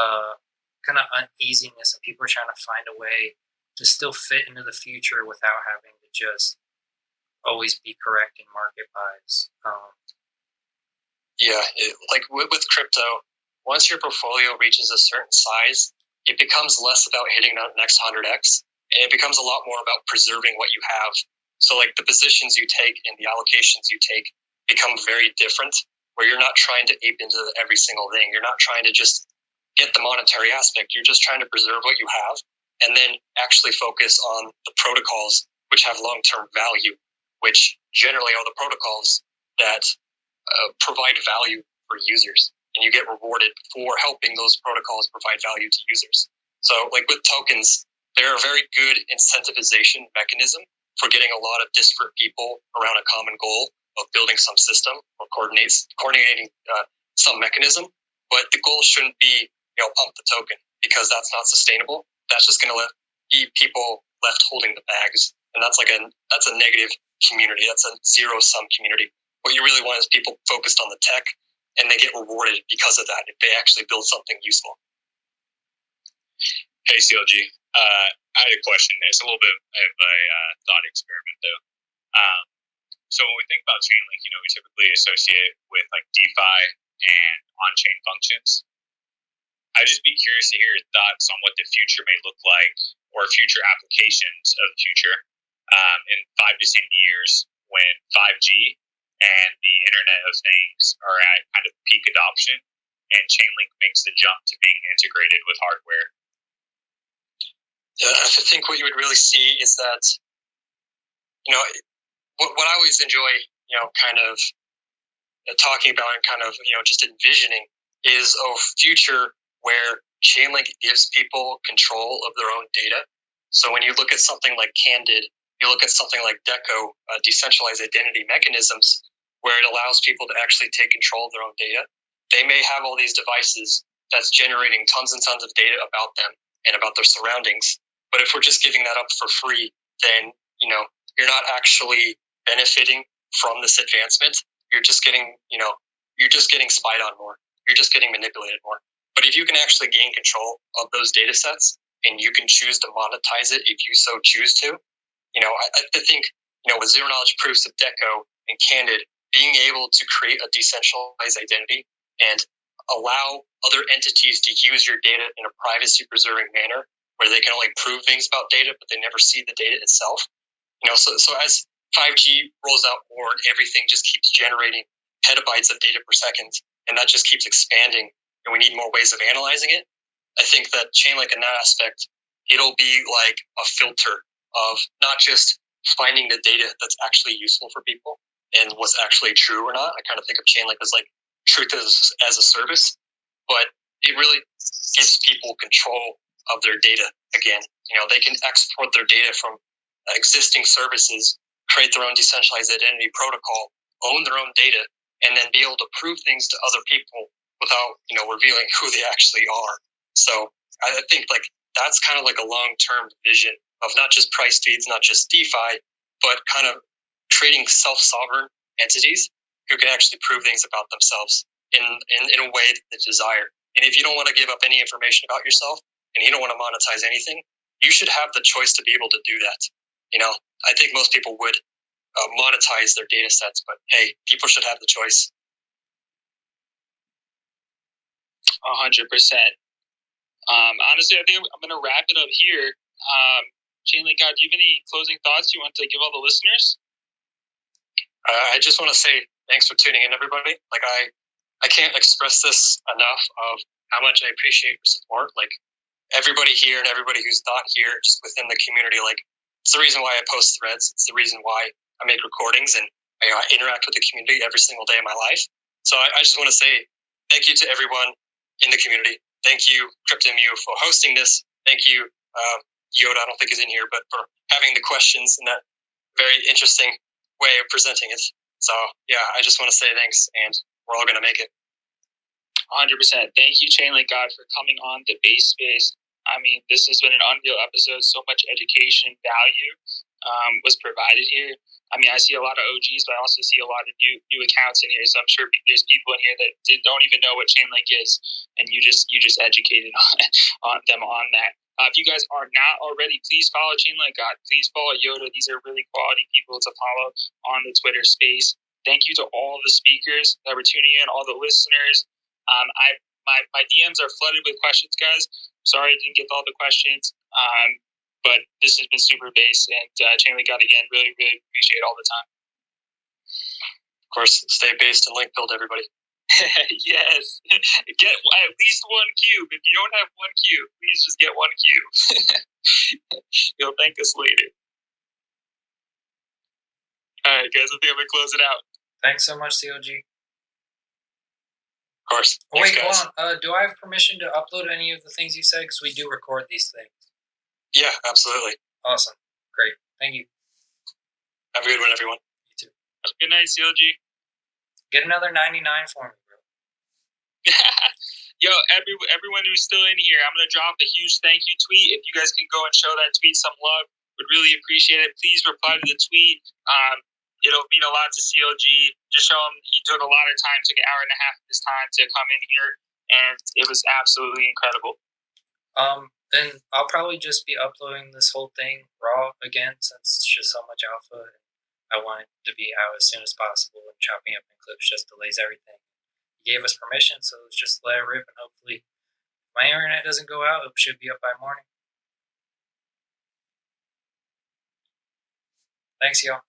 uh, kind of uneasiness, and people are trying to find a way to still fit into the future without having to just always be correct in market buys. Um, yeah, it, like with, with crypto, once your portfolio reaches a certain size, it becomes less about hitting that next 100x, and it becomes a lot more about preserving what you have. So, like the positions you take and the allocations you take become very different where you're not trying to ape into every single thing. You're not trying to just get the monetary aspect. You're just trying to preserve what you have and then actually focus on the protocols which have long term value, which generally are the protocols that uh, provide value for users. And you get rewarded for helping those protocols provide value to users. So, like with tokens, they're a very good incentivization mechanism for getting a lot of disparate people around a common goal of building some system or coordinates coordinating uh, some mechanism. But the goal shouldn't be you know pump the token because that's not sustainable. That's just going to let be people left holding the bags, and that's like a that's a negative community. That's a zero sum community. What you really want is people focused on the tech, and they get rewarded because of that if they actually build something useful. Hey CLG, uh, I had a question. It's a little bit of a uh, thought experiment though. Um, so when we think about Chainlink, you know, we typically associate with like DeFi and on-chain functions. I'd just be curious to hear your thoughts on what the future may look like or future applications of the future um, in five to 10 years when 5G and the Internet of Things are at kind of peak adoption and Chainlink makes the jump to being integrated with hardware. Yeah, I think what you would really see is that, you know, what, what I always enjoy, you know, kind of uh, talking about and kind of, you know, just envisioning is a future where Chainlink gives people control of their own data. So when you look at something like Candid, you look at something like Deco, uh, decentralized identity mechanisms, where it allows people to actually take control of their own data. They may have all these devices that's generating tons and tons of data about them and about their surroundings. But if we're just giving that up for free, then, you know, you're not actually benefiting from this advancement. You're just getting, you know, you're just getting spied on more. You're just getting manipulated more. But if you can actually gain control of those data sets and you can choose to monetize it if you so choose to, you know, I, I think, you know, with zero knowledge proofs of Deco and Candid, being able to create a decentralized identity and allow other entities to use your data in a privacy preserving manner where they can only prove things about data, but they never see the data itself. You know, so, so as 5G rolls out more and everything just keeps generating petabytes of data per second, and that just keeps expanding, and we need more ways of analyzing it. I think that Chainlink in that aspect, it'll be like a filter of not just finding the data that's actually useful for people and what's actually true or not. I kind of think of Chainlink as like truth as, as a service, but it really gives people control of their data again. You know, they can export their data from existing services create their own decentralized identity protocol, own their own data, and then be able to prove things to other people without, you know, revealing who they actually are. So I think like that's kind of like a long term vision of not just price feeds, not just DeFi, but kind of creating self sovereign entities who can actually prove things about themselves in, in, in a way that they desire. And if you don't want to give up any information about yourself and you don't want to monetize anything, you should have the choice to be able to do that. You know, I think most people would uh, monetize their data sets, but hey, people should have the choice. A hundred percent. Um, honestly, I think I'm going to wrap it up here. Um, Chainlink God, do you have any closing thoughts you want to give all the listeners? Uh, I just want to say thanks for tuning in, everybody. Like I, I can't express this enough of how much I appreciate your support. Like everybody here and everybody who's not here, just within the community. Like it's the reason why I post threads. It's the reason why I make recordings and I uh, interact with the community every single day of my life. So I, I just want to say thank you to everyone in the community. Thank you, CryptoMU, for hosting this. Thank you, um, Yoda. I don't think is in here, but for having the questions in that very interesting way of presenting it. So yeah, I just want to say thanks, and we're all going to make it. 100%. Thank you, Chainlink God, for coming on the Based Space. I mean, this has been an unreal episode. So much education value um, was provided here. I mean, I see a lot of OGs, but I also see a lot of new new accounts in here. So I'm sure there's people in here that don't even know what Chainlink is, and you just you just educated on, on them on that. Uh, if you guys are not already, please follow Chainlink God. Please follow Yoda. These are really quality people to follow on the Twitter space. Thank you to all the speakers that were tuning in, all the listeners. Um, I my, my DMs are flooded with questions, guys. Sorry I didn't get all the questions. Um, but this has been super base and uh, Chainlink God again. Really, really appreciate all the time. Of course, stay based and link build everybody. yes. Get at least one cube. If you don't have one cube, please just get one cube. You'll thank us later. All right, guys. I think I'm gonna close it out. Thanks so much, COG. Of course. Oh, Thanks, wait, guys. hold on. Uh, do I have permission to upload any of the things you said? Because we do record these things. Yeah, absolutely. Awesome. Great. Thank you. Have a good one, everyone. You too. Good night, CLG. Get another 99 for me, bro. Yo, every everyone who's still in here, I'm gonna drop a huge thank you tweet. If you guys can go and show that tweet some love, would really appreciate it. Please reply to the tweet. Um, it'll mean a lot to CLG. Just show him he took a lot of time, took an hour and a half of his time to come in here, and it was absolutely incredible. Um, then I'll probably just be uploading this whole thing raw again since it's just so much alpha. And I want it to be out as soon as possible, and chopping up in clips just delays everything. He gave us permission, so let's just let it rip, and hopefully, my internet doesn't go out, it should be up by morning. Thanks, y'all.